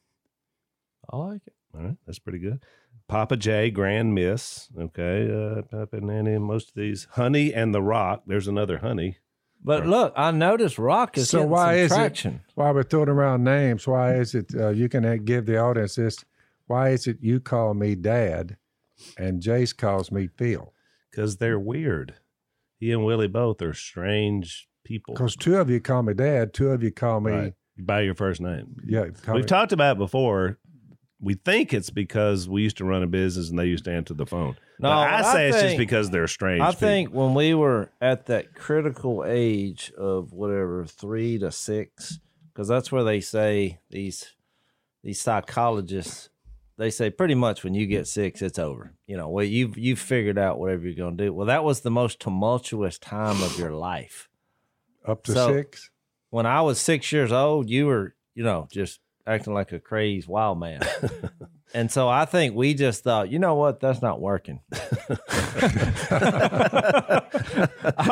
[SPEAKER 3] I like it.
[SPEAKER 2] All right, that's pretty good. Papa J, Grand Miss. Okay, uh, Papa Nanny. Most of these, Honey and the Rock. There's another Honey.
[SPEAKER 3] But
[SPEAKER 2] Right.
[SPEAKER 3] look, I noticed Rock is
[SPEAKER 1] So why
[SPEAKER 3] some
[SPEAKER 1] is it-
[SPEAKER 3] traction.
[SPEAKER 1] While we're throwing around names, why is it uh, you can give the audience this? Why is it you call me Dad, and Jase calls me Phil?
[SPEAKER 2] because they're weird. He and Willie both are strange people.
[SPEAKER 1] Because two of you call me dad, two of you call me
[SPEAKER 2] Right. by your first name.
[SPEAKER 1] yeah.
[SPEAKER 2] We've
[SPEAKER 1] me,
[SPEAKER 2] talked about it before. We think it's because we used to run a business and they used to answer the phone.
[SPEAKER 3] No,
[SPEAKER 2] But I
[SPEAKER 3] I
[SPEAKER 2] say it's just because they're strange.
[SPEAKER 3] I
[SPEAKER 2] people.
[SPEAKER 3] think when we were at that critical age of whatever three to six, because that's where they say these these psychologists they say pretty much when you get six, it's over. You know, well you've you've figured out whatever you're going to do. Well, that was the most tumultuous time of your life.
[SPEAKER 1] up to
[SPEAKER 3] so-
[SPEAKER 1] six.
[SPEAKER 3] When I was six years old, you were you know just acting like a crazed wild man. And so I think we just thought, you know what, that's not working. I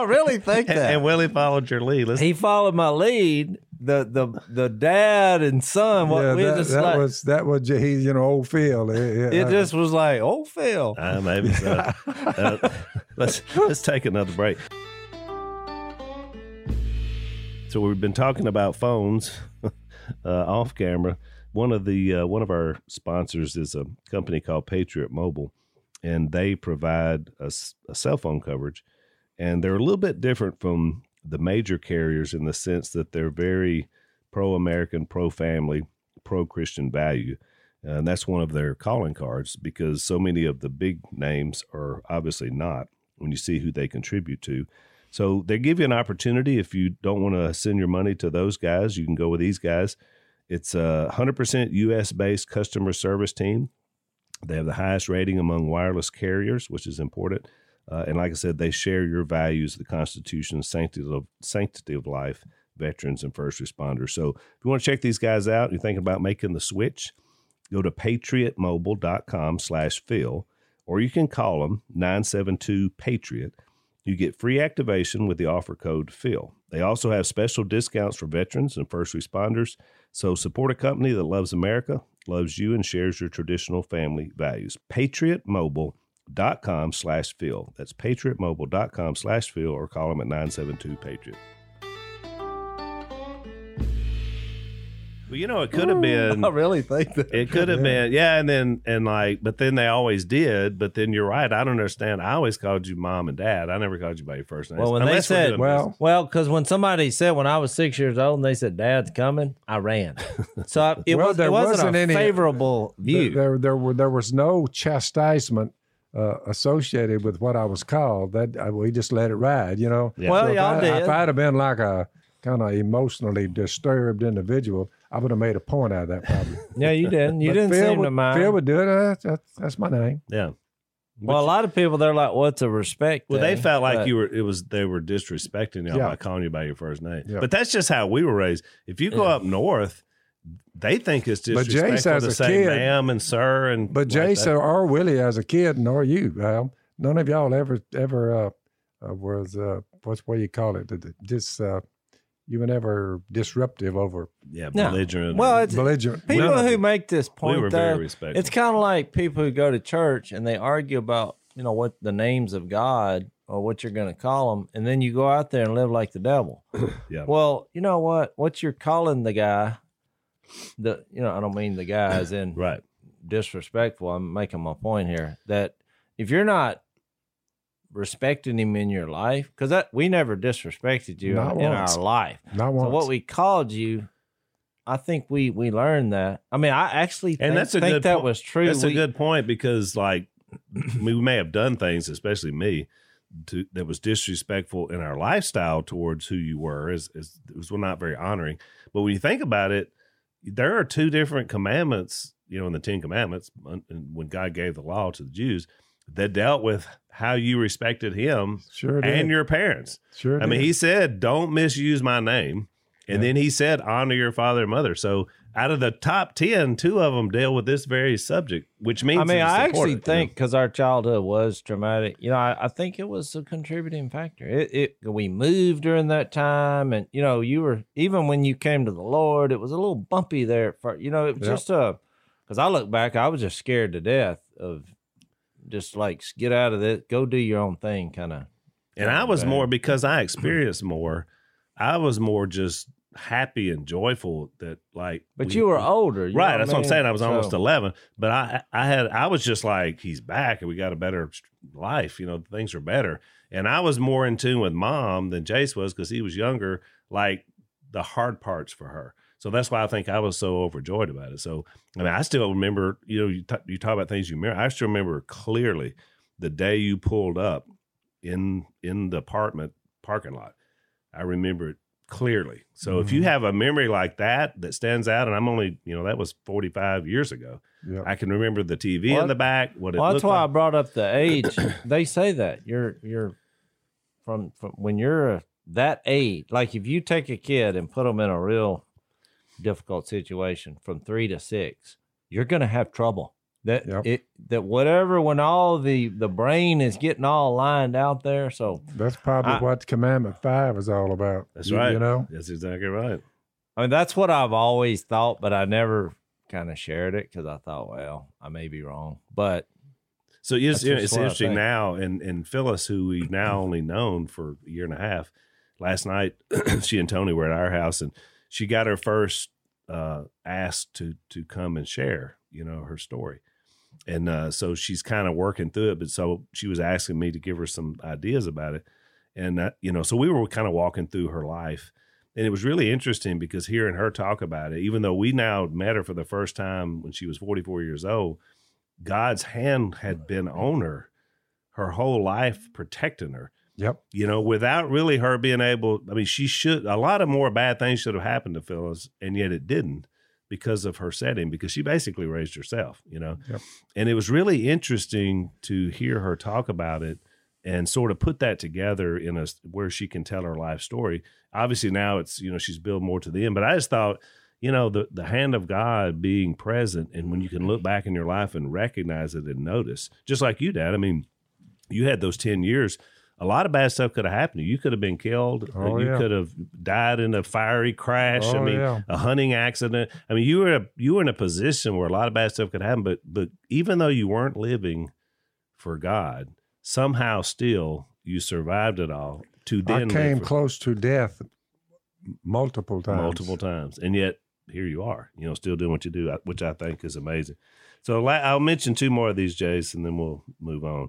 [SPEAKER 3] really think that.
[SPEAKER 2] and Willie followed your lead. Let's,
[SPEAKER 3] he followed my lead. The the the dad and son. What
[SPEAKER 1] yeah,
[SPEAKER 3] we
[SPEAKER 1] that,
[SPEAKER 3] just
[SPEAKER 1] that
[SPEAKER 3] like,
[SPEAKER 1] was that was he, you know, old Phil. Yeah,
[SPEAKER 3] it just was like, oh Phil.
[SPEAKER 2] Uh, maybe so. uh, let's let's take another break. So we've been talking about phones off camera. One of the uh, one of our sponsors is a company called Patriot Mobile, and they provide a cell phone coverage, and they're a little bit different from the major carriers in the sense that they're very pro-American, pro-family, pro-Christian value. And that's one of their calling cards because so many of the big names are obviously not when you see who they contribute to. So they give you an opportunity. If you don't want to send your money to those guys, you can go with these guys. It's a 100% US based customer service team. They have the highest rating among wireless carriers, which is important. Uh, and like I said, they share your values, the Constitution, sanctity of, sanctity of life, veterans, and first responders. So if you want to check these guys out, you're thinking about making the switch, go to patriotmobile.com slash Phil, or you can call them 972 Patriot. You get free activation with the offer code Phil. They also have special discounts for veterans and first responders. So support a company that loves America, loves you, and shares your traditional family values. PatriotMobile.com slash Phil. That's PatriotMobile.com slash Phil or call them at 972 Patriot. Well, you know, it could have been
[SPEAKER 3] I really think that.
[SPEAKER 2] it could have been, yeah, and then and like, but then they always did. But then you're right. I don't understand. I always called you mom and dad. I never called you by your first name.
[SPEAKER 3] Well, when they
[SPEAKER 2] Unless we're
[SPEAKER 3] said-
[SPEAKER 1] Well,
[SPEAKER 2] business.
[SPEAKER 3] Well, because when somebody said when I was six years old and they said Dad's coming, I ran. So I, it
[SPEAKER 1] Well,
[SPEAKER 3] was
[SPEAKER 1] there
[SPEAKER 3] it wasn't,
[SPEAKER 1] wasn't
[SPEAKER 3] a
[SPEAKER 1] any-
[SPEAKER 3] favorable view.
[SPEAKER 1] There, there were there was no chastisement uh, associated with what I was called. That uh, we just let it ride, you know.
[SPEAKER 2] Yeah.
[SPEAKER 3] Well,
[SPEAKER 1] if
[SPEAKER 3] y'all
[SPEAKER 1] I,
[SPEAKER 3] did.
[SPEAKER 1] If I'd have been like a kind of emotionally disturbed individual, I would have made a point out of that probably.
[SPEAKER 3] yeah, you didn't. You didn't
[SPEAKER 1] Phil
[SPEAKER 3] seem
[SPEAKER 1] would,
[SPEAKER 3] to mind.
[SPEAKER 1] Phil would do it. Uh, that's, that's my name.
[SPEAKER 2] yeah.
[SPEAKER 3] well, a lot of people they're like, "What's a respect?"
[SPEAKER 2] Well, they felt like
[SPEAKER 3] But-
[SPEAKER 2] you were. It was they were disrespecting you
[SPEAKER 1] Yeah.
[SPEAKER 2] by calling you by your first name.
[SPEAKER 1] Yeah.
[SPEAKER 2] But that's just how we were raised. If you go
[SPEAKER 3] Yeah.
[SPEAKER 2] up north, they think it's disrespectful
[SPEAKER 1] But Jase
[SPEAKER 2] disrespectful
[SPEAKER 1] as
[SPEAKER 2] to
[SPEAKER 1] a
[SPEAKER 2] say
[SPEAKER 1] kid-
[SPEAKER 2] ma'am and sir and.
[SPEAKER 1] But
[SPEAKER 2] like
[SPEAKER 1] Jase
[SPEAKER 2] that.
[SPEAKER 1] or Willie as a kid, nor you, Al, none of y'all ever ever uh, uh, was uh, what's what you call it? Just uh, you were never disruptive over
[SPEAKER 2] yeah,
[SPEAKER 3] No.
[SPEAKER 2] belligerent.
[SPEAKER 3] Well, it's
[SPEAKER 1] belligerent.
[SPEAKER 3] people
[SPEAKER 2] None
[SPEAKER 3] who make this point,
[SPEAKER 2] we
[SPEAKER 3] point
[SPEAKER 2] were
[SPEAKER 3] though.
[SPEAKER 2] very respectful.
[SPEAKER 3] It's kind of like people who go to church and they argue about you know what the names of God or what you're going to call them, and then you go out there and live like the devil.
[SPEAKER 2] Yeah.
[SPEAKER 3] Well, you know what? What you're calling the guy, the you know I don't mean the guy as in
[SPEAKER 2] right.
[SPEAKER 3] disrespectful. I'm making my point here that if you're not respecting him in your life, because that we never disrespected you
[SPEAKER 1] Not
[SPEAKER 3] in
[SPEAKER 1] once.
[SPEAKER 3] our life.
[SPEAKER 1] Not once.
[SPEAKER 3] So what we called you, I think we we learned that. I mean, I actually
[SPEAKER 2] And
[SPEAKER 3] think,
[SPEAKER 2] that's a
[SPEAKER 3] think
[SPEAKER 2] good
[SPEAKER 3] that
[SPEAKER 2] po-
[SPEAKER 3] was true.
[SPEAKER 2] That's a good point because, like, we may have done things, especially me, to, that was disrespectful in our lifestyle towards who you were. Is is it was not very honoring. But when you think about it, there are two different commandments. You know, in the Ten Commandments, when God gave the law to the Jews, that dealt with how you respected Him
[SPEAKER 1] sure did.
[SPEAKER 2] and your parents.
[SPEAKER 1] sure
[SPEAKER 2] I mean, he said, "Don't misuse my name," and
[SPEAKER 1] Yeah.
[SPEAKER 2] then he said, "Honor your father and mother." So, out of the top ten, two of them deal with this very subject, which means
[SPEAKER 3] I mean, I actually
[SPEAKER 2] important,
[SPEAKER 3] think because our childhood was traumatic, you know, I, I think it was a contributing factor. It, it we moved during that time, and you know, you were even when you came to the Lord, it was a little bumpy there. For you know, it was
[SPEAKER 1] Yep.
[SPEAKER 3] just a because I look back, I was just scared to death of just like get out of this, go do your own thing, kind of.
[SPEAKER 2] and I was more because I experienced more. I was more just happy and joyful that like.
[SPEAKER 3] But
[SPEAKER 2] we-
[SPEAKER 3] you were older, you
[SPEAKER 2] right? That's what I'm saying. I was almost eleven, but I I had I was just like he's back and we got a better life. You know, things are better, and I was more in tune with mom than Jase was because he was younger. Like the hard parts for her. So that's why I think I was so overjoyed about it. So I mean, I still remember. You know, you t- you talk about things you remember. I still remember clearly the day you pulled up in in the apartment parking lot. I remember it clearly. So if you
[SPEAKER 1] Mhm.
[SPEAKER 2] have a memory like that that stands out, and I'm only you know that was 45 years ago.
[SPEAKER 1] Yeah.
[SPEAKER 2] I can remember the TV
[SPEAKER 3] Well,
[SPEAKER 2] in the back. What it
[SPEAKER 3] Well, that's
[SPEAKER 2] looked
[SPEAKER 3] why I brought up the age. they say that you're you're from from when you're that age. Like if you take a kid and put them in a real difficult situation from three to six, you're going to have trouble. That
[SPEAKER 1] Yep.
[SPEAKER 3] it that whatever when all the the brain is getting all lined out there. So
[SPEAKER 1] That's probably
[SPEAKER 3] I-
[SPEAKER 1] what Commandment Five is all about.
[SPEAKER 2] That's
[SPEAKER 1] You-
[SPEAKER 2] right.
[SPEAKER 1] You know,
[SPEAKER 2] That's exactly right.
[SPEAKER 3] I mean that's what I've always thought, but I never kind of shared it because I thought, well, I may be wrong, but
[SPEAKER 2] So it's, you know, it's interesting now, and and Phyllis, who we've now only known for a year and a half, last night she and Tony were at our house, and she got her first uh, asked to to come and share, you know, her story, and uh, so she's kind of working through it. But so she was asking me to give her some ideas about it, and uh, you know, so we were kind of walking through her life. And it was really interesting because hearing her talk about it, even though we now met her for the first time when she was 44 years old, God's hand had been on her her whole life, protecting her.
[SPEAKER 1] Yep.
[SPEAKER 2] You know, without really her being able, I mean, she should, a lot of more bad things should have happened to Phyllis, and yet it didn't because of her setting, because she basically raised herself, you know.
[SPEAKER 1] Yep.
[SPEAKER 2] And it was really interesting to hear her talk about it and sort of put that together in a where she can tell her life story. Obviously, now it's, you know, she's built more to the end, but I just thought, you know the the hand of God being present, and when you can look back in your life and recognize it and notice, just like you did. I mean, you had those ten years. A lot of bad stuff could have happened you. Could have been killed.
[SPEAKER 1] Oh,
[SPEAKER 2] you
[SPEAKER 1] yeah.
[SPEAKER 2] could have died in a fiery crash. I
[SPEAKER 1] Oh,
[SPEAKER 2] mean,
[SPEAKER 1] yeah.
[SPEAKER 2] a hunting accident. I mean, you were a, you were in a position where a lot of bad stuff could happen. But but even though you weren't living for God, somehow still you survived it all. To
[SPEAKER 1] I
[SPEAKER 2] then
[SPEAKER 1] came close to death multiple times.
[SPEAKER 2] multiple times, and yet here you are, you know, still doing what you do, which I think is amazing. So I'll mention two more of these, Jase, and then we'll move on.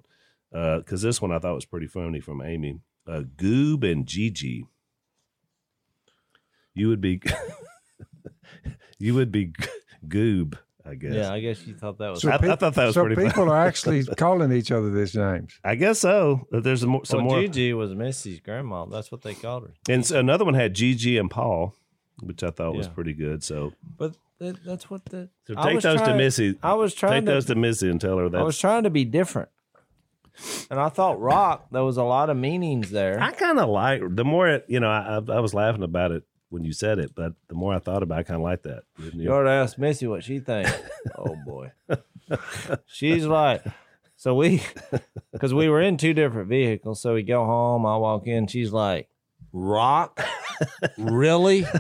[SPEAKER 2] Because this one I thought was pretty funny from Amy. Uh, Goob and Gigi. You would be, you would be Goob, I guess.
[SPEAKER 3] yeah, I guess you thought that was.
[SPEAKER 1] So
[SPEAKER 2] I- I thought that was
[SPEAKER 1] so
[SPEAKER 2] pretty funny.
[SPEAKER 1] people are actually calling each other these names.
[SPEAKER 2] I guess so. Uh, There's a more, some
[SPEAKER 3] well,
[SPEAKER 2] more.
[SPEAKER 3] Gigi was Missy's grandma. That's what they called her.
[SPEAKER 2] And so another one had Gigi and Paul, which I thought was
[SPEAKER 3] Yeah.
[SPEAKER 2] pretty good. So,
[SPEAKER 3] But that, that's what the.
[SPEAKER 2] so take
[SPEAKER 3] was
[SPEAKER 2] those to Missy.
[SPEAKER 3] I was
[SPEAKER 2] Take
[SPEAKER 3] trying to.
[SPEAKER 2] those to Missy and tell her that.
[SPEAKER 3] I was trying to be different, and I thought rock. There was a lot of meanings there.
[SPEAKER 2] I kind of like the more it, you know. I, I I was laughing about it when you said it, but the more I thought about, it, I kind of like that.
[SPEAKER 3] You
[SPEAKER 2] you?
[SPEAKER 3] ought to ask Missy what she thinks. oh boy, she's like. So we, because we were in two different vehicles, so we go home. I walk in. She's like, "Rock, really?"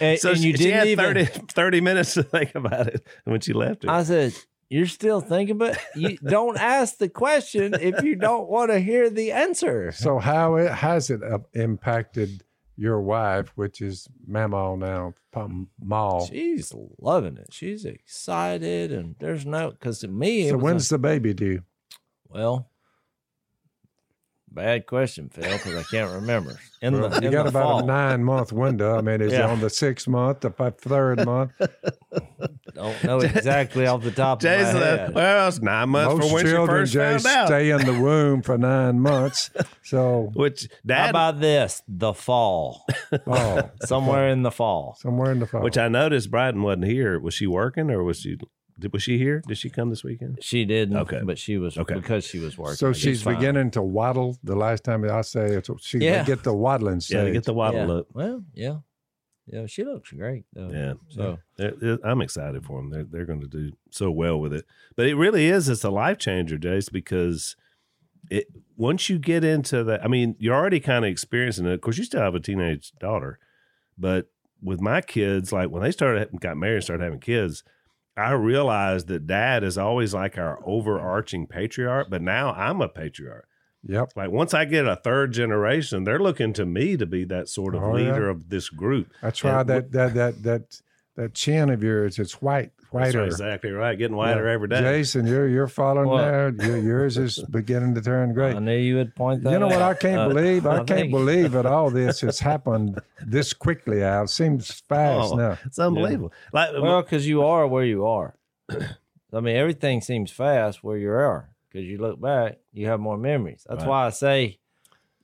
[SPEAKER 3] And,
[SPEAKER 2] so
[SPEAKER 3] and you
[SPEAKER 2] she
[SPEAKER 3] didn't
[SPEAKER 2] had
[SPEAKER 3] even.
[SPEAKER 2] 30, 30 minutes to think about it when she left it.
[SPEAKER 3] I said, "You're still thinking, but you don't ask the question if you don't want to hear the answer."
[SPEAKER 1] So how it has it uh, impacted your wife, which is Mama now, Maul?
[SPEAKER 3] She's loving it. She's excited, and there's no because to me,
[SPEAKER 1] So when's
[SPEAKER 3] a-
[SPEAKER 1] the baby due?
[SPEAKER 3] well. Bad question, Phil, because I can't remember. In
[SPEAKER 1] Well,
[SPEAKER 3] the
[SPEAKER 1] you
[SPEAKER 3] in
[SPEAKER 1] got
[SPEAKER 3] the
[SPEAKER 1] about
[SPEAKER 3] fall.
[SPEAKER 1] a nine month window. I mean, is it on the sixth month, the fi- third month?
[SPEAKER 3] Don't know exactly off the top of my head.
[SPEAKER 2] well, it's nine months
[SPEAKER 1] Most
[SPEAKER 2] from when she
[SPEAKER 1] children
[SPEAKER 2] first
[SPEAKER 1] just
[SPEAKER 2] found out.
[SPEAKER 1] stay in the womb for nine months. So,
[SPEAKER 2] Which
[SPEAKER 3] How about this? The fall,
[SPEAKER 1] oh,
[SPEAKER 3] somewhere in the fall.
[SPEAKER 1] somewhere in the fall.
[SPEAKER 2] which I noticed Brighton wasn't here. Was she working or was she? Did, was she here? Did she come this weekend?
[SPEAKER 3] She didn't.
[SPEAKER 2] Okay.
[SPEAKER 3] but she was
[SPEAKER 2] Okay.
[SPEAKER 3] because she was working.
[SPEAKER 1] so she's
[SPEAKER 3] fine.
[SPEAKER 1] beginning to waddle. The last time I say it, she
[SPEAKER 3] Yeah.
[SPEAKER 1] get the waddling stage.
[SPEAKER 2] Yeah, get the waddle
[SPEAKER 3] yeah.
[SPEAKER 2] look.
[SPEAKER 3] Well, yeah, yeah. She looks great though.
[SPEAKER 2] Yeah.
[SPEAKER 3] So
[SPEAKER 2] They're- they're- I'm excited for them. They're, they're going to do so well with it. But it really is. It's a life changer, Jase, because it once you get into that, I mean, you're already kind of experiencing it. Of course, you still have a teenage daughter, but with my kids, like when they started got married and started having kids, I realized that dad is always like our overarching patriarch, but now I'm a patriarch.
[SPEAKER 1] Yep.
[SPEAKER 2] Like once I get a third generation, they're looking to me to be that sort of
[SPEAKER 1] Oh, yeah.
[SPEAKER 2] leader of this group.
[SPEAKER 1] I tried
[SPEAKER 2] And
[SPEAKER 1] that, that that that that chin of yours it's white,
[SPEAKER 2] That's
[SPEAKER 1] whiter.
[SPEAKER 2] right, exactly right. Getting whiter
[SPEAKER 1] Yeah.
[SPEAKER 2] every day.
[SPEAKER 1] Jason, you're you're following
[SPEAKER 3] Well-
[SPEAKER 1] there. Your, yours is beginning to turn gray
[SPEAKER 3] I knew you would point that.
[SPEAKER 1] You know what I can't
[SPEAKER 3] Uh,
[SPEAKER 1] believe? I,
[SPEAKER 3] I
[SPEAKER 1] can't
[SPEAKER 3] think-
[SPEAKER 1] believe that all this has happened this quickly. Al seems fast
[SPEAKER 2] Oh,
[SPEAKER 1] now.
[SPEAKER 2] It's unbelievable. Like
[SPEAKER 3] Well, because you are where you are. I mean, everything seems fast where you are. Because you look back, you have more memories. That's
[SPEAKER 2] Right.
[SPEAKER 3] why I say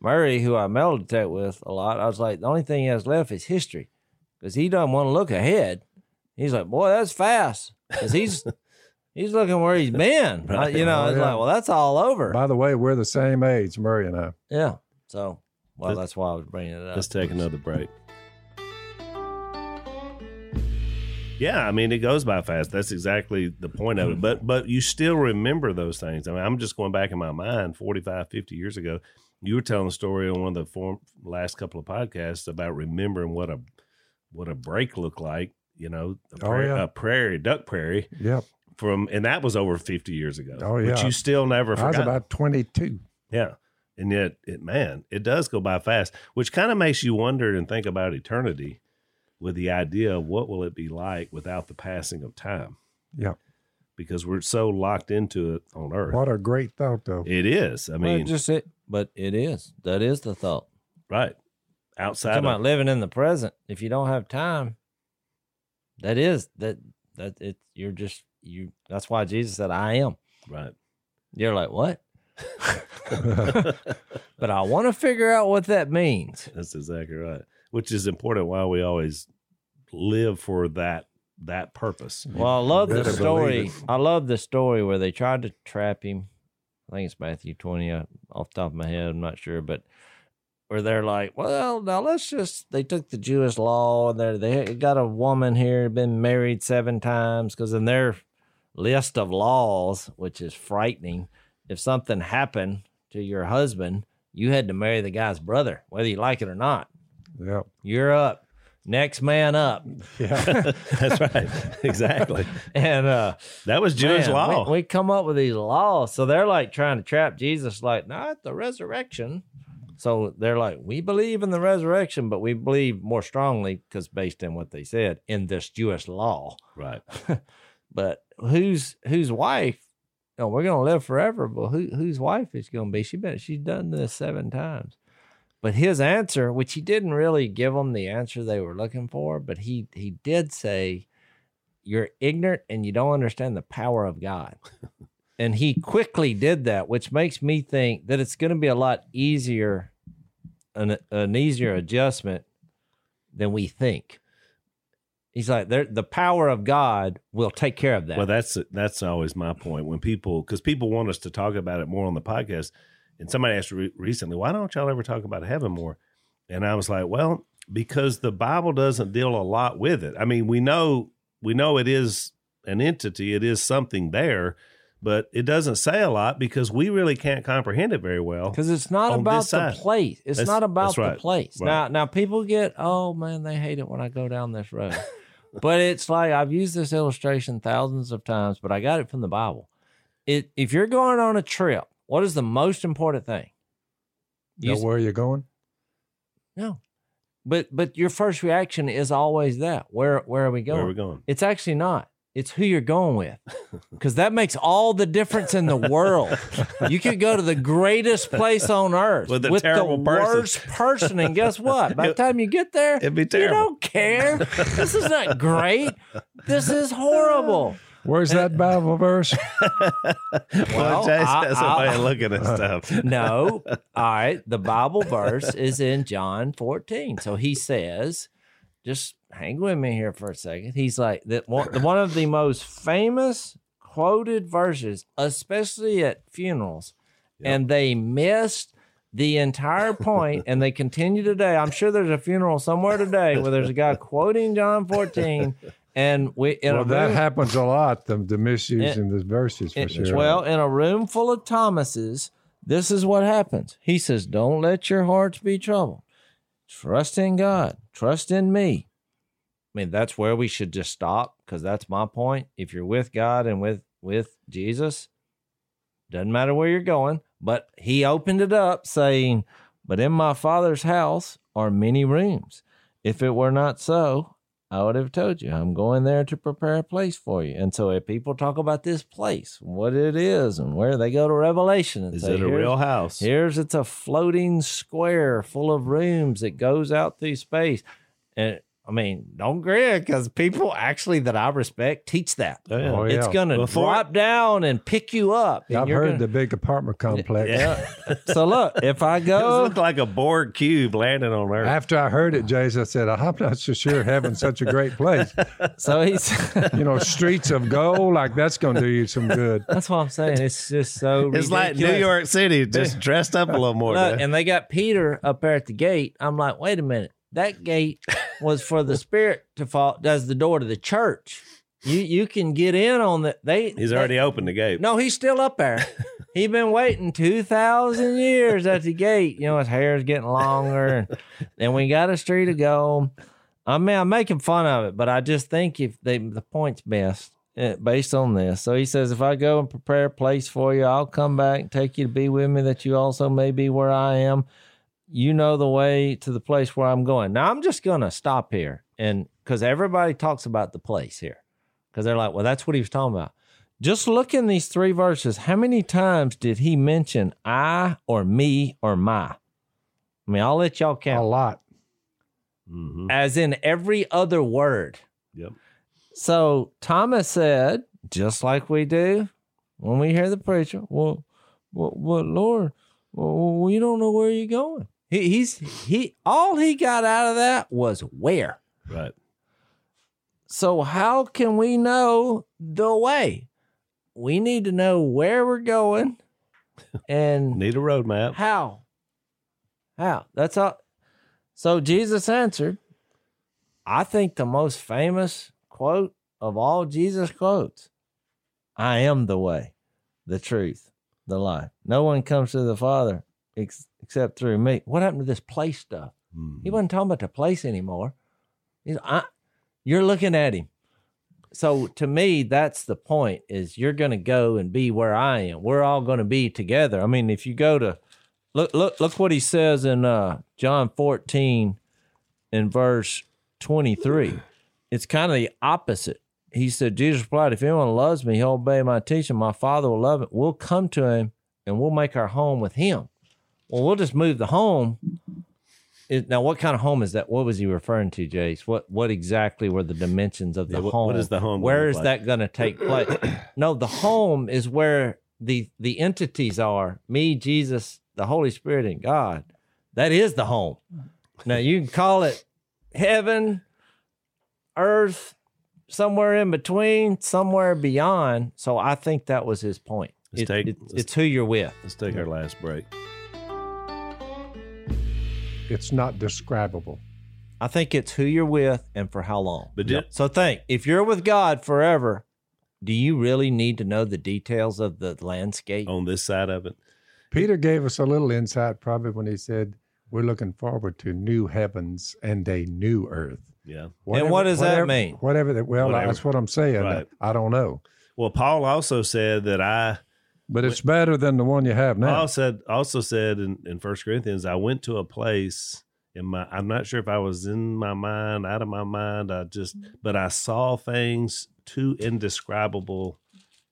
[SPEAKER 3] Murray, who I metal detect with a lot, I was like, the only thing he has left is history. Because he doesn't want to look ahead. He's like, boy, that's fast. Because he's he's looking where he's been. I- you know,
[SPEAKER 1] Oh,
[SPEAKER 3] it's
[SPEAKER 1] yeah.
[SPEAKER 3] like, well, that's all over.
[SPEAKER 1] By the way, we're the same age, Murray and I.
[SPEAKER 3] yeah. So, well,
[SPEAKER 2] Let's-
[SPEAKER 3] that's why I was bringing it up.
[SPEAKER 2] Let's take another break. Yeah, I mean it goes by fast. That's exactly the point of it. Mm-hmm. But but you still remember those things. I mean, I'm just going back in my mind 45, 50 years ago. You were telling a story on one of the form, last couple of podcasts about remembering what a what a break looked like, you know, a,
[SPEAKER 1] Oh,
[SPEAKER 2] prairie,
[SPEAKER 1] yeah.
[SPEAKER 2] a prairie, duck prairie
[SPEAKER 1] Yep.
[SPEAKER 2] from and that was over 50 years ago.
[SPEAKER 1] Oh,
[SPEAKER 2] But
[SPEAKER 1] yeah.
[SPEAKER 2] you still never
[SPEAKER 1] I was about 22.
[SPEAKER 2] Yeah. And yet, it man, it does go by fast, which kind of makes you wonder and think about eternity with the idea of what will it be like without the passing of time
[SPEAKER 1] Yeah
[SPEAKER 2] because we're so locked into it on earth.
[SPEAKER 1] What a great thought, though.
[SPEAKER 2] It is. I
[SPEAKER 3] Well,
[SPEAKER 2] mean,
[SPEAKER 3] just it, but it is. That is the thought.
[SPEAKER 2] right. Outside
[SPEAKER 3] Talking
[SPEAKER 2] of,
[SPEAKER 3] about living in the present. If you don't have time, that is that that it. You're just you. That's why Jesus said, "I am."
[SPEAKER 2] right.
[SPEAKER 3] You're like, what? but I want to figure out what that means.
[SPEAKER 2] That's exactly right. Which is important why we always live for that that purpose.
[SPEAKER 3] Well, I love the story. I love the story where they tried to trap him. I think it's Matthew 20 uh, off the top of my head. I'm not sure, but where they're like, well, now let's just, they took the Jewish law and they're, they got a woman here, been married seven times, because in their list of laws, which is frightening, if something happened to your husband, you had to marry the guy's brother, whether you like it or not.
[SPEAKER 1] Yep.
[SPEAKER 3] You're up. Next man up.
[SPEAKER 1] Yeah.
[SPEAKER 2] That's right. Exactly.
[SPEAKER 3] And, uh,
[SPEAKER 2] That was Jewish
[SPEAKER 3] Man,
[SPEAKER 2] law.
[SPEAKER 3] We, we come up with these laws. So they're like trying to trap Jesus, like, not the resurrection. So they're like, we believe in the resurrection, but we believe more strongly, because based on what they said, in this Jewish law.
[SPEAKER 2] right.
[SPEAKER 3] But whose whose wife? No, we're gonna live forever, but who whose wife is gonna be? She been she's done this seven times. But his answer, which he didn't really give them the answer they were looking for, but he he did say, "You're ignorant and you don't understand the power of God." and he quickly did that, which makes me think that it's going to be a lot easier, an an easier adjustment than we think. He's like, "There, the power of God will take care of that."
[SPEAKER 2] Well, that's that's always my point when people because people want us to talk about it more on the podcast. And somebody asked re- recently, "Why don't y'all ever talk about heaven more?" And I was like, "Well, because the Bible doesn't deal a lot with it. I mean, we know we know it is an entity, it is something there, but it doesn't say a lot because we really can't comprehend it very well.
[SPEAKER 3] because it's not about the
[SPEAKER 2] side.
[SPEAKER 3] place. It's
[SPEAKER 2] That's-
[SPEAKER 3] not about
[SPEAKER 2] that's
[SPEAKER 3] the place.
[SPEAKER 2] Right.
[SPEAKER 3] Now, now people get, oh man, they hate it when I go down this road. but it's like I've used this illustration thousands of times, but I got it from the Bible. It if you're going on a trip, what is the most important thing? You know
[SPEAKER 1] where you're going?
[SPEAKER 3] no, but but your first reaction is always that. Where where are we going?
[SPEAKER 2] Where are we going?
[SPEAKER 3] It's actually not. It's who you're going with. Because that makes all the difference in the world. You could go to the greatest place on earth
[SPEAKER 2] With a
[SPEAKER 3] the
[SPEAKER 2] person.
[SPEAKER 3] worst person. And guess what? By the time you get there,
[SPEAKER 2] It'd be terrible.
[SPEAKER 3] you
[SPEAKER 2] terrible.
[SPEAKER 3] don't care. This is not great. This is horrible.
[SPEAKER 1] Where's that Bible verse?
[SPEAKER 2] Well, Jase
[SPEAKER 3] I-
[SPEAKER 2] has a
[SPEAKER 3] I-
[SPEAKER 2] way of looking at stuff.
[SPEAKER 3] No. All right. The Bible verse is in John 14. So he says, just hang with me here for a second. He's like that one, one of the most famous quoted verses, especially at funerals, and they missed the entire point and they continue today. I'm sure there's a funeral somewhere today where there's a guy quoting John 14 and we in
[SPEAKER 1] well,
[SPEAKER 3] a
[SPEAKER 1] that
[SPEAKER 3] room-
[SPEAKER 1] happens a lot, the, the misusing the verses for
[SPEAKER 3] it-
[SPEAKER 1] sure.
[SPEAKER 3] Well, in a room full of Thomases, this is what happens. He says, Don't let your hearts be troubled. Trust in God. Trust in me. I mean, that's where we should just stop because that's my point. If you're with God and with with Jesus, doesn't matter where you're going. But he opened it up saying, But in my father's house are many rooms. If it were not so, I would have told you, I'm going there to prepare a place for you. And so if people talk about this place, what it is, and where they go to Revelation and
[SPEAKER 2] Is
[SPEAKER 3] say,
[SPEAKER 2] it a real house?
[SPEAKER 3] Here's it's a floating square full of rooms that goes out through space. And I mean, don't grin because people actually that I respect teach that.
[SPEAKER 2] Oh, yeah.
[SPEAKER 1] Oh,
[SPEAKER 3] It's gonna drop down and pick you up. and
[SPEAKER 1] I've heard
[SPEAKER 3] gonna-
[SPEAKER 1] the big apartment complex.
[SPEAKER 2] Yeah.
[SPEAKER 3] so look, if I
[SPEAKER 2] It
[SPEAKER 3] go,
[SPEAKER 2] looked like a Borg cube landing on Earth.
[SPEAKER 1] After I heard it, Jason, I said, I'm not so sure having such a great place.
[SPEAKER 3] so he's
[SPEAKER 1] You know, streets of gold, like that's going to do you some good.
[SPEAKER 3] that's what I'm saying. It's just so
[SPEAKER 2] It's like New. York City, just dressed up a little more.
[SPEAKER 3] Look, and they got Peter up there at the gate. I'm like, wait a minute. That gate was for the spirit to fall. Does the door to the church? You you can get in on the they.
[SPEAKER 2] He's
[SPEAKER 3] they-
[SPEAKER 2] already opened the gate.
[SPEAKER 3] No, he's still up there. he been waiting two thousand years at the gate. You know his hair's getting longer, and, and we got a street to go. I mean, I'm making fun of it, but I just think if they the point's best eh, based on this. So he says, if I go and prepare a place for you, I'll come back and take you to be with me, that you also may be where I am. You know the way to the place where I'm going. Now I'm just gonna stop here, and because everybody talks about the place here, because they're like, well, that's what he was talking about. Just look in these three verses. How many times did he mention I or me or my? I mean, I'll let y'all count.
[SPEAKER 1] A
[SPEAKER 3] count.
[SPEAKER 1] lot.
[SPEAKER 2] hmm
[SPEAKER 3] As in every other word.
[SPEAKER 2] Yep.
[SPEAKER 3] So Thomas said, just like we do when we hear the preacher, well, well, well Lord, well, we don't know where you're going. He, he's he all he got out of that was where.
[SPEAKER 2] Right.
[SPEAKER 3] So how can we know the way? We need to know where we're going and
[SPEAKER 2] Need a roadmap.
[SPEAKER 3] how. How? That's all. So Jesus answered, I think the most famous quote of all Jesus quotes I am the way, the truth, the life. No one comes to the Father ex- except through me. What happened to this place stuff?
[SPEAKER 2] Mhm.
[SPEAKER 3] He wasn't talking about the place anymore. He's, I, you're looking at him. So to me, that's the point: is you're going to go and be where I am. We're all going to be together. I mean, if you go to look, look, look what he says in uh, John 14, in verse 23. It's kind of the opposite. He said, Jesus replied, "If anyone loves me, he'll obey my teaching. My Father will love it. We'll come to him, and we'll make our home with him." Well, we'll just move the home is, now, what kind of home is that? What was he referring to, Jase? What what exactly were the dimensions of the
[SPEAKER 2] Yeah, what-
[SPEAKER 3] home?
[SPEAKER 2] what is the home
[SPEAKER 3] Where is
[SPEAKER 2] look
[SPEAKER 3] that going to take place? no, the home is where the the entities are. Me, Jesus, the Holy Spirit, and God. That is the home. Now you can call it heaven, earth, somewhere in between, somewhere beyond. So I think that was his point. It-
[SPEAKER 2] take-
[SPEAKER 3] it- it's who you're with.
[SPEAKER 2] Let's take our last break.
[SPEAKER 1] It's not describable.
[SPEAKER 3] I think it's who you're with and for how long.
[SPEAKER 2] But did,
[SPEAKER 3] So think, if you're with God forever, do you really need to know the details of the landscape?
[SPEAKER 2] on this side of it,
[SPEAKER 1] Peter gave us a little insight probably when he said, We're looking forward to new heavens and a new earth.
[SPEAKER 2] yeah.
[SPEAKER 3] And what does that mean?
[SPEAKER 1] Whatever that, well,
[SPEAKER 2] Whatever.
[SPEAKER 1] that's what I'm saying.
[SPEAKER 2] Right.
[SPEAKER 1] I don't know.
[SPEAKER 2] Well, Paul also said that I
[SPEAKER 1] But it's better than the one you have now.
[SPEAKER 2] Paul said also said in, in First Corinthians, I went to a place in my I'm not sure if I was in my mind, out of my mind. I just but I saw things too indescribable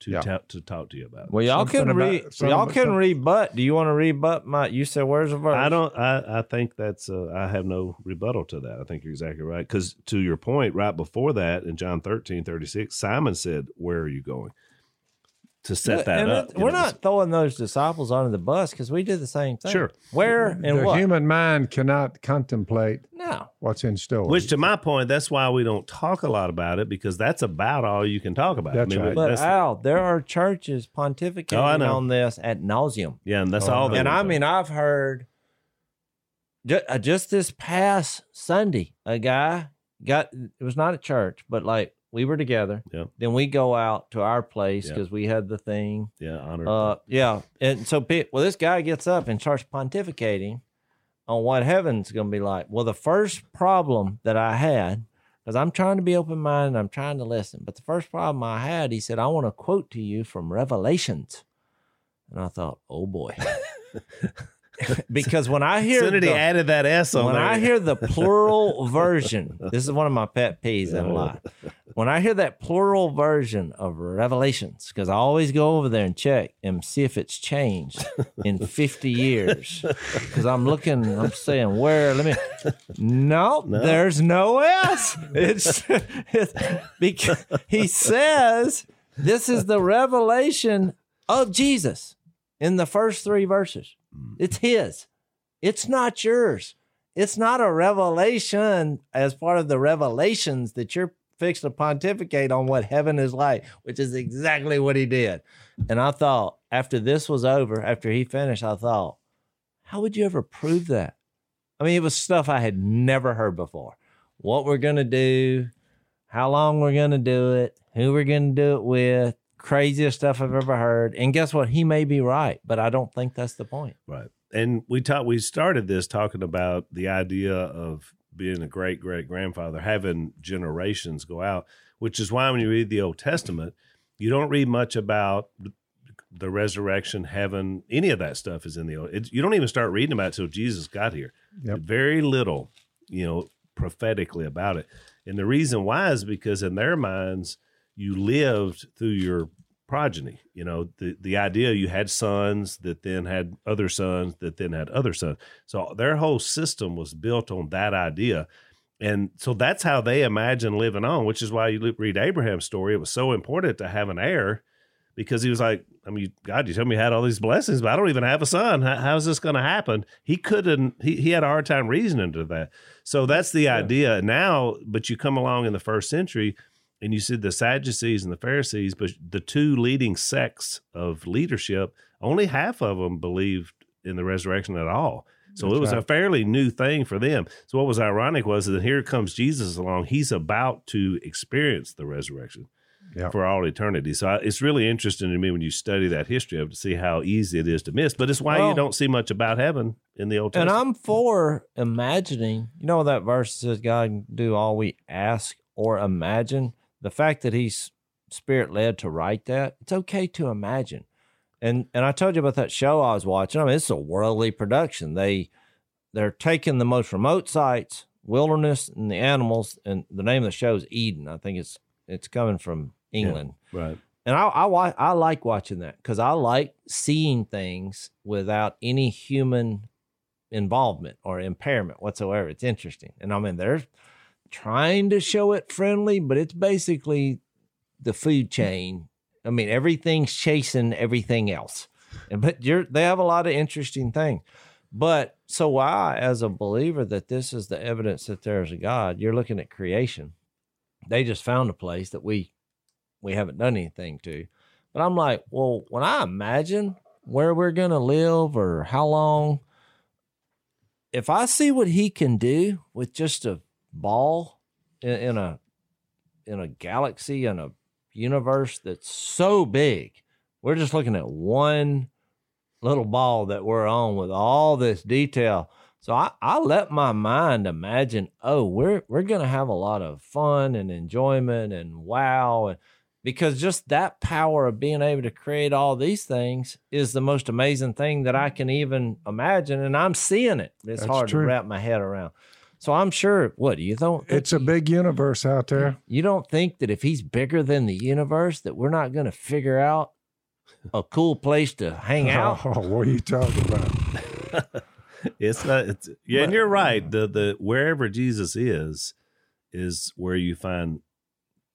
[SPEAKER 2] to
[SPEAKER 1] Yeah.
[SPEAKER 2] ta- to talk to you about.
[SPEAKER 3] Well, y'all
[SPEAKER 1] Something
[SPEAKER 3] can
[SPEAKER 1] about-
[SPEAKER 3] y'all can
[SPEAKER 1] some-
[SPEAKER 3] rebut. Do you want to rebut my? You said where's the verse?
[SPEAKER 2] I don't. I, I think that's. Uh, I have no rebuttal to that. I think you're exactly right. Because to your point, right before that, in John 13, 36, Simon said, "Where are you going?" To set that
[SPEAKER 3] And
[SPEAKER 2] up.
[SPEAKER 3] it- we're
[SPEAKER 2] know,
[SPEAKER 3] not throwing those disciples under the bus because we did the same thing.
[SPEAKER 2] Sure.
[SPEAKER 3] Where and
[SPEAKER 1] the
[SPEAKER 3] what?
[SPEAKER 1] human mind cannot contemplate
[SPEAKER 3] no.
[SPEAKER 1] what's in store.
[SPEAKER 2] Which, to my point, that's why we don't talk a lot about it because that's about all you can talk about.
[SPEAKER 1] That's right.
[SPEAKER 3] But
[SPEAKER 2] that's-
[SPEAKER 3] Al, there are churches
[SPEAKER 2] Oh,
[SPEAKER 3] pontificating
[SPEAKER 2] know.
[SPEAKER 3] on this at nauseum.
[SPEAKER 2] yeah, and that's
[SPEAKER 1] Oh,
[SPEAKER 2] all.
[SPEAKER 1] no.
[SPEAKER 2] they
[SPEAKER 3] And I
[SPEAKER 2] want.
[SPEAKER 3] mean, I've heard just, uh, just this past Sunday, a guy got it was not a church, but like we were together.
[SPEAKER 2] Yeah.
[SPEAKER 3] Then we go out to our place
[SPEAKER 2] Yeah.
[SPEAKER 3] because we had the thing.
[SPEAKER 2] yeah, honor.
[SPEAKER 3] Uh, yeah. And so, well, this guy gets up and starts pontificating on what heaven's going to be like. Well, the first problem that I had, because I'm trying to be open minded, I'm trying to listen, but the first problem I had, he said, I want to quote to you from Revelations. And I thought, oh boy. because when I hear the-
[SPEAKER 2] added that S on
[SPEAKER 3] when
[SPEAKER 2] there.
[SPEAKER 3] I hear the plural version, this is one of my pet peeves in life. When I hear that plural version of Revelations, because I always go over there and check and see if it's changed in 50 years. Because I'm looking, I'm saying, where, let me, no, there's no S. It's, it's because he says this is the revelation of Jesus in the first three verses. Mm. It's his. It's not yours. It's not a revelation as part of the revelations that you're fixed to pontificate on what heaven is like, which is exactly what he did. And I thought after this was over, after he finished, I thought, how would you ever prove that? I mean, it was stuff I had never heard before. What we're going to do, how long we're going to do it, who we're going to do it with, craziest stuff I've ever heard. And guess what? He may be right, but I don't think that's the point.
[SPEAKER 2] Right. And we talked we started this talking about the idea of being a great great grandfather, having generations go out, which is why when you read the Old Testament, you don't read much about the resurrection, heaven, any of that stuff is in the old. It, you don't even start reading about it till Jesus got here.
[SPEAKER 1] Yep.
[SPEAKER 2] Very little, you know, prophetically about it. And the reason why is because in their minds, you lived through your progeny. You know, the the idea you had sons that then had other sons that then had other sons. So their whole system was built on that idea. And so that's how they imagine living on, which is why you read Abraham's story. It was so important to have an heir because he was like, I mean, God, you tell me you had all these blessings, but I don't even have a son. How, how's this going to happen? He couldn't, he, he had a hard time reasoning to that. So that's the idea now. But you come along in the first century and you see the Sadducees and the Pharisees, but the two leading sects of leadership, only half of them believed in the resurrection at all. So
[SPEAKER 1] That's
[SPEAKER 2] it was a fairly new thing for them. So what was ironic was that here comes Jesus along. He's about to experience the resurrection
[SPEAKER 1] Yeah.
[SPEAKER 2] for all eternity. So I, it's really interesting to me when you study that history of to see how easy it is to miss. But it's why
[SPEAKER 3] Well-
[SPEAKER 2] you don't see much about heaven in the Old Testament. And.
[SPEAKER 3] I'm hmm. for imagining. You know that verse says God can do all we ask or imagine. The fact that He's spirit led to write that, it's okay to imagine. And and I told you about that show I was watching. I mean, it's a worldly production. They they're taking the most remote sites, wilderness, and the animals. And the name of the show is Eden. I think it's it's coming from England.
[SPEAKER 2] right.
[SPEAKER 3] And I I, wa- I like watching that because I like seeing things without any human involvement or impairment whatsoever. It's interesting. And I mean, they're trying to show it friendly, but it's basically the food chain. I mean, everything's chasing everything else. But they have a lot of interesting things. But so why, as a believer, that this is the evidence that there is a God, you're looking at creation. They just found a place that we we haven't done anything to. But I'm like, well, when I imagine where we're gonna live or how long, if I see what he can do with just a ball in, in a in a galaxy in a universe that's so big, we're just looking at one little ball that we're on with all this detail. So I, I let my mind imagine, oh, we're we're gonna have a lot of fun and enjoyment and wow and because just that power of being able to create all these things is the most amazing thing that I can even imagine, and I'm seeing it. It's
[SPEAKER 1] That's
[SPEAKER 3] hard
[SPEAKER 1] true.
[SPEAKER 3] to wrap my head around. So I'm sure. What do you don't? think-
[SPEAKER 1] It's a big universe out there.
[SPEAKER 3] You don't think that if he's bigger than the universe, that we're not going to figure out a cool place to hang oh, out?
[SPEAKER 1] Oh, what are you talking about?
[SPEAKER 2] It's not. It's yeah, and you're right. The the wherever Jesus is, is where you find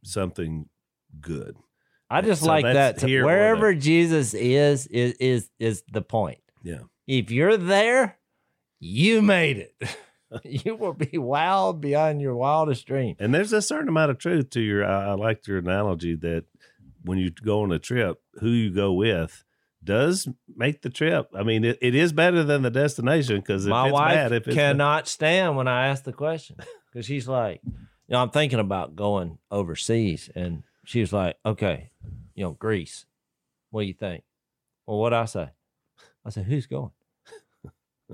[SPEAKER 2] something good.
[SPEAKER 3] I just
[SPEAKER 2] So
[SPEAKER 3] like that.
[SPEAKER 2] here or
[SPEAKER 3] Wherever Jesus is, is is is the point.
[SPEAKER 2] Yeah.
[SPEAKER 3] If you're there, you made it. you will be wild beyond your wildest dream.
[SPEAKER 2] And there's a certain amount of truth to your. I, I liked your analogy that when you go on a trip, who you go with does make the trip. I mean, it, it is better than the destination because
[SPEAKER 3] My
[SPEAKER 2] it's
[SPEAKER 3] wife
[SPEAKER 2] bad, if it's
[SPEAKER 3] cannot stand when I ask the question because she's like, you know, I'm thinking about going overseas, and she was like, okay, you know, Greece. What do you think? Well, what I say? I said, who's going?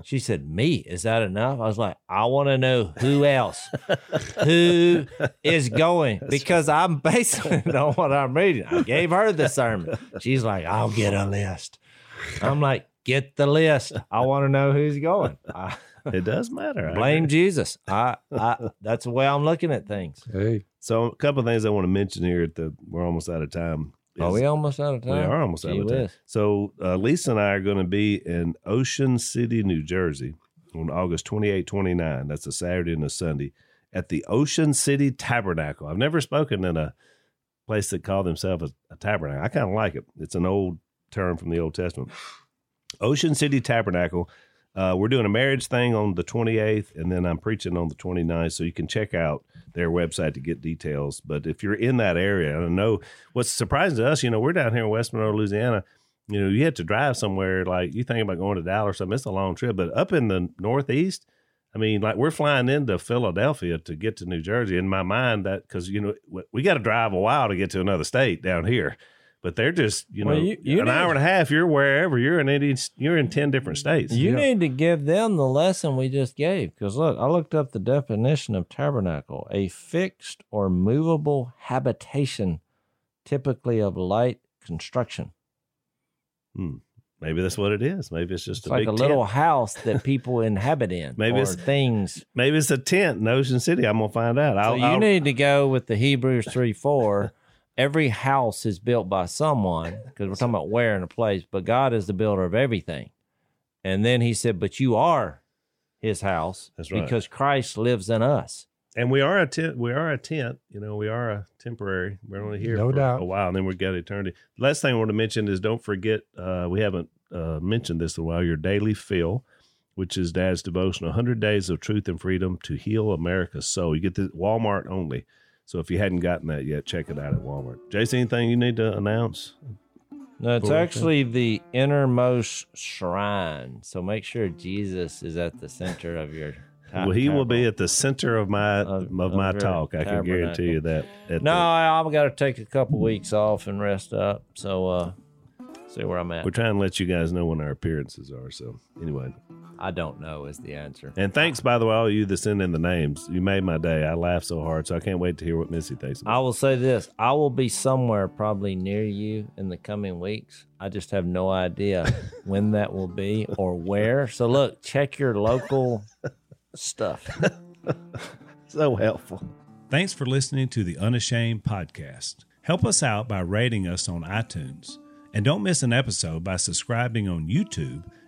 [SPEAKER 3] She said, me. Is that enough? I was like, I want to know who else, who is going, because I'm basing it on what I'm reading. I gave her the sermon. She's like, I'll get a list. I'm like, get the list. I want to know who's going. I
[SPEAKER 2] It does matter.
[SPEAKER 3] Blame
[SPEAKER 2] agree.
[SPEAKER 3] Jesus. I, I that's the way I'm looking at things.
[SPEAKER 1] Hey,
[SPEAKER 2] So a couple of things I want to mention here. At the we're almost out of time.
[SPEAKER 3] Are we almost out of time?
[SPEAKER 2] We are almost out
[SPEAKER 3] Gee
[SPEAKER 2] of time.
[SPEAKER 3] whiz.
[SPEAKER 2] So uh, Lisa and I are going to be in Ocean City, New Jersey on August 28, 29. That's a Saturday and a Sunday at the Ocean City Tabernacle. I've never spoken in a place that called themselves a, a tabernacle. I kind of like it. It's an old term from the Old Testament. Ocean City Tabernacle. Uh, we're doing a marriage thing on the 28th, and then I'm preaching on the 29th. So you can check out their website to get details. But if you're in that area, I know what's surprising to us, you know, we're down here in West Monroe, Louisiana. You know, you have to drive somewhere like you think about going to Dallas or something. It's a long trip, but up in the Northeast, I mean, like we're flying into Philadelphia to get to New Jersey. In my mind, that because you know we- we got to drive a while to get to another state down here, but they're just you know
[SPEAKER 3] you- you
[SPEAKER 2] an
[SPEAKER 3] need-
[SPEAKER 2] hour and a half. You're wherever you're in any you're in ten different states.
[SPEAKER 3] You
[SPEAKER 1] Yeah.
[SPEAKER 3] need to give them the lesson we just gave. Because look, I looked up the definition of tabernacle a fixed or movable habitation, typically of light construction. Hmm.
[SPEAKER 2] Maybe that's what it is. Maybe it's just
[SPEAKER 3] It's
[SPEAKER 2] a
[SPEAKER 3] like
[SPEAKER 2] big
[SPEAKER 3] a little
[SPEAKER 2] tent.
[SPEAKER 3] house that people inhabit in.
[SPEAKER 2] Maybe
[SPEAKER 3] or
[SPEAKER 2] it's-
[SPEAKER 3] things.
[SPEAKER 2] Maybe it's a tent in Ocean City. I'm gonna find out. I'll,
[SPEAKER 3] you
[SPEAKER 2] I'll-
[SPEAKER 3] need to go with the Hebrews 3 4. Every house is built by someone because we're talking about where in a place, but God is the builder of everything. And then he said, But you are his house
[SPEAKER 2] That's right.
[SPEAKER 3] because Christ lives in us.
[SPEAKER 2] and we are a tent. We are a tent. You know, we are a temporary. We're only here
[SPEAKER 1] No
[SPEAKER 2] for
[SPEAKER 1] doubt.
[SPEAKER 2] a while, and then we've got eternity. Last thing I want to mention is don't forget. Uh, we haven't uh, mentioned this in a while. Your daily Phil, which is Dad's devotion, 100 days of truth and freedom to heal America's soul. You get the Walmart only. So if you hadn't gotten that yet, check it out at Walmart. Jason, anything you need to announce?
[SPEAKER 3] No, it's actually the innermost shrine. So make sure Jesus is at the center of your.
[SPEAKER 2] well, he will be at the center of my
[SPEAKER 3] Of-
[SPEAKER 2] of, my talk. I can guarantee you that. At
[SPEAKER 3] No,
[SPEAKER 2] the-
[SPEAKER 3] I, I've got to take a couple weeks off and rest up. So, uh, see where I'm at.
[SPEAKER 2] we're trying to let you guys know when our appearances are. So anyway,
[SPEAKER 3] I don't know is the answer.
[SPEAKER 2] and thanks by the way, all you that send in the names. You made my day. I laughed so hard, so I can't wait to hear what Missy thinks. About
[SPEAKER 3] I will say this: I will be somewhere probably near you in the coming weeks. I just have no idea when that will be or where. So look, check your local stuff.
[SPEAKER 2] So helpful.
[SPEAKER 4] Thanks for listening to the Unashamed podcast. Help us out by rating us on iTunes. And don't miss an episode by subscribing on YouTube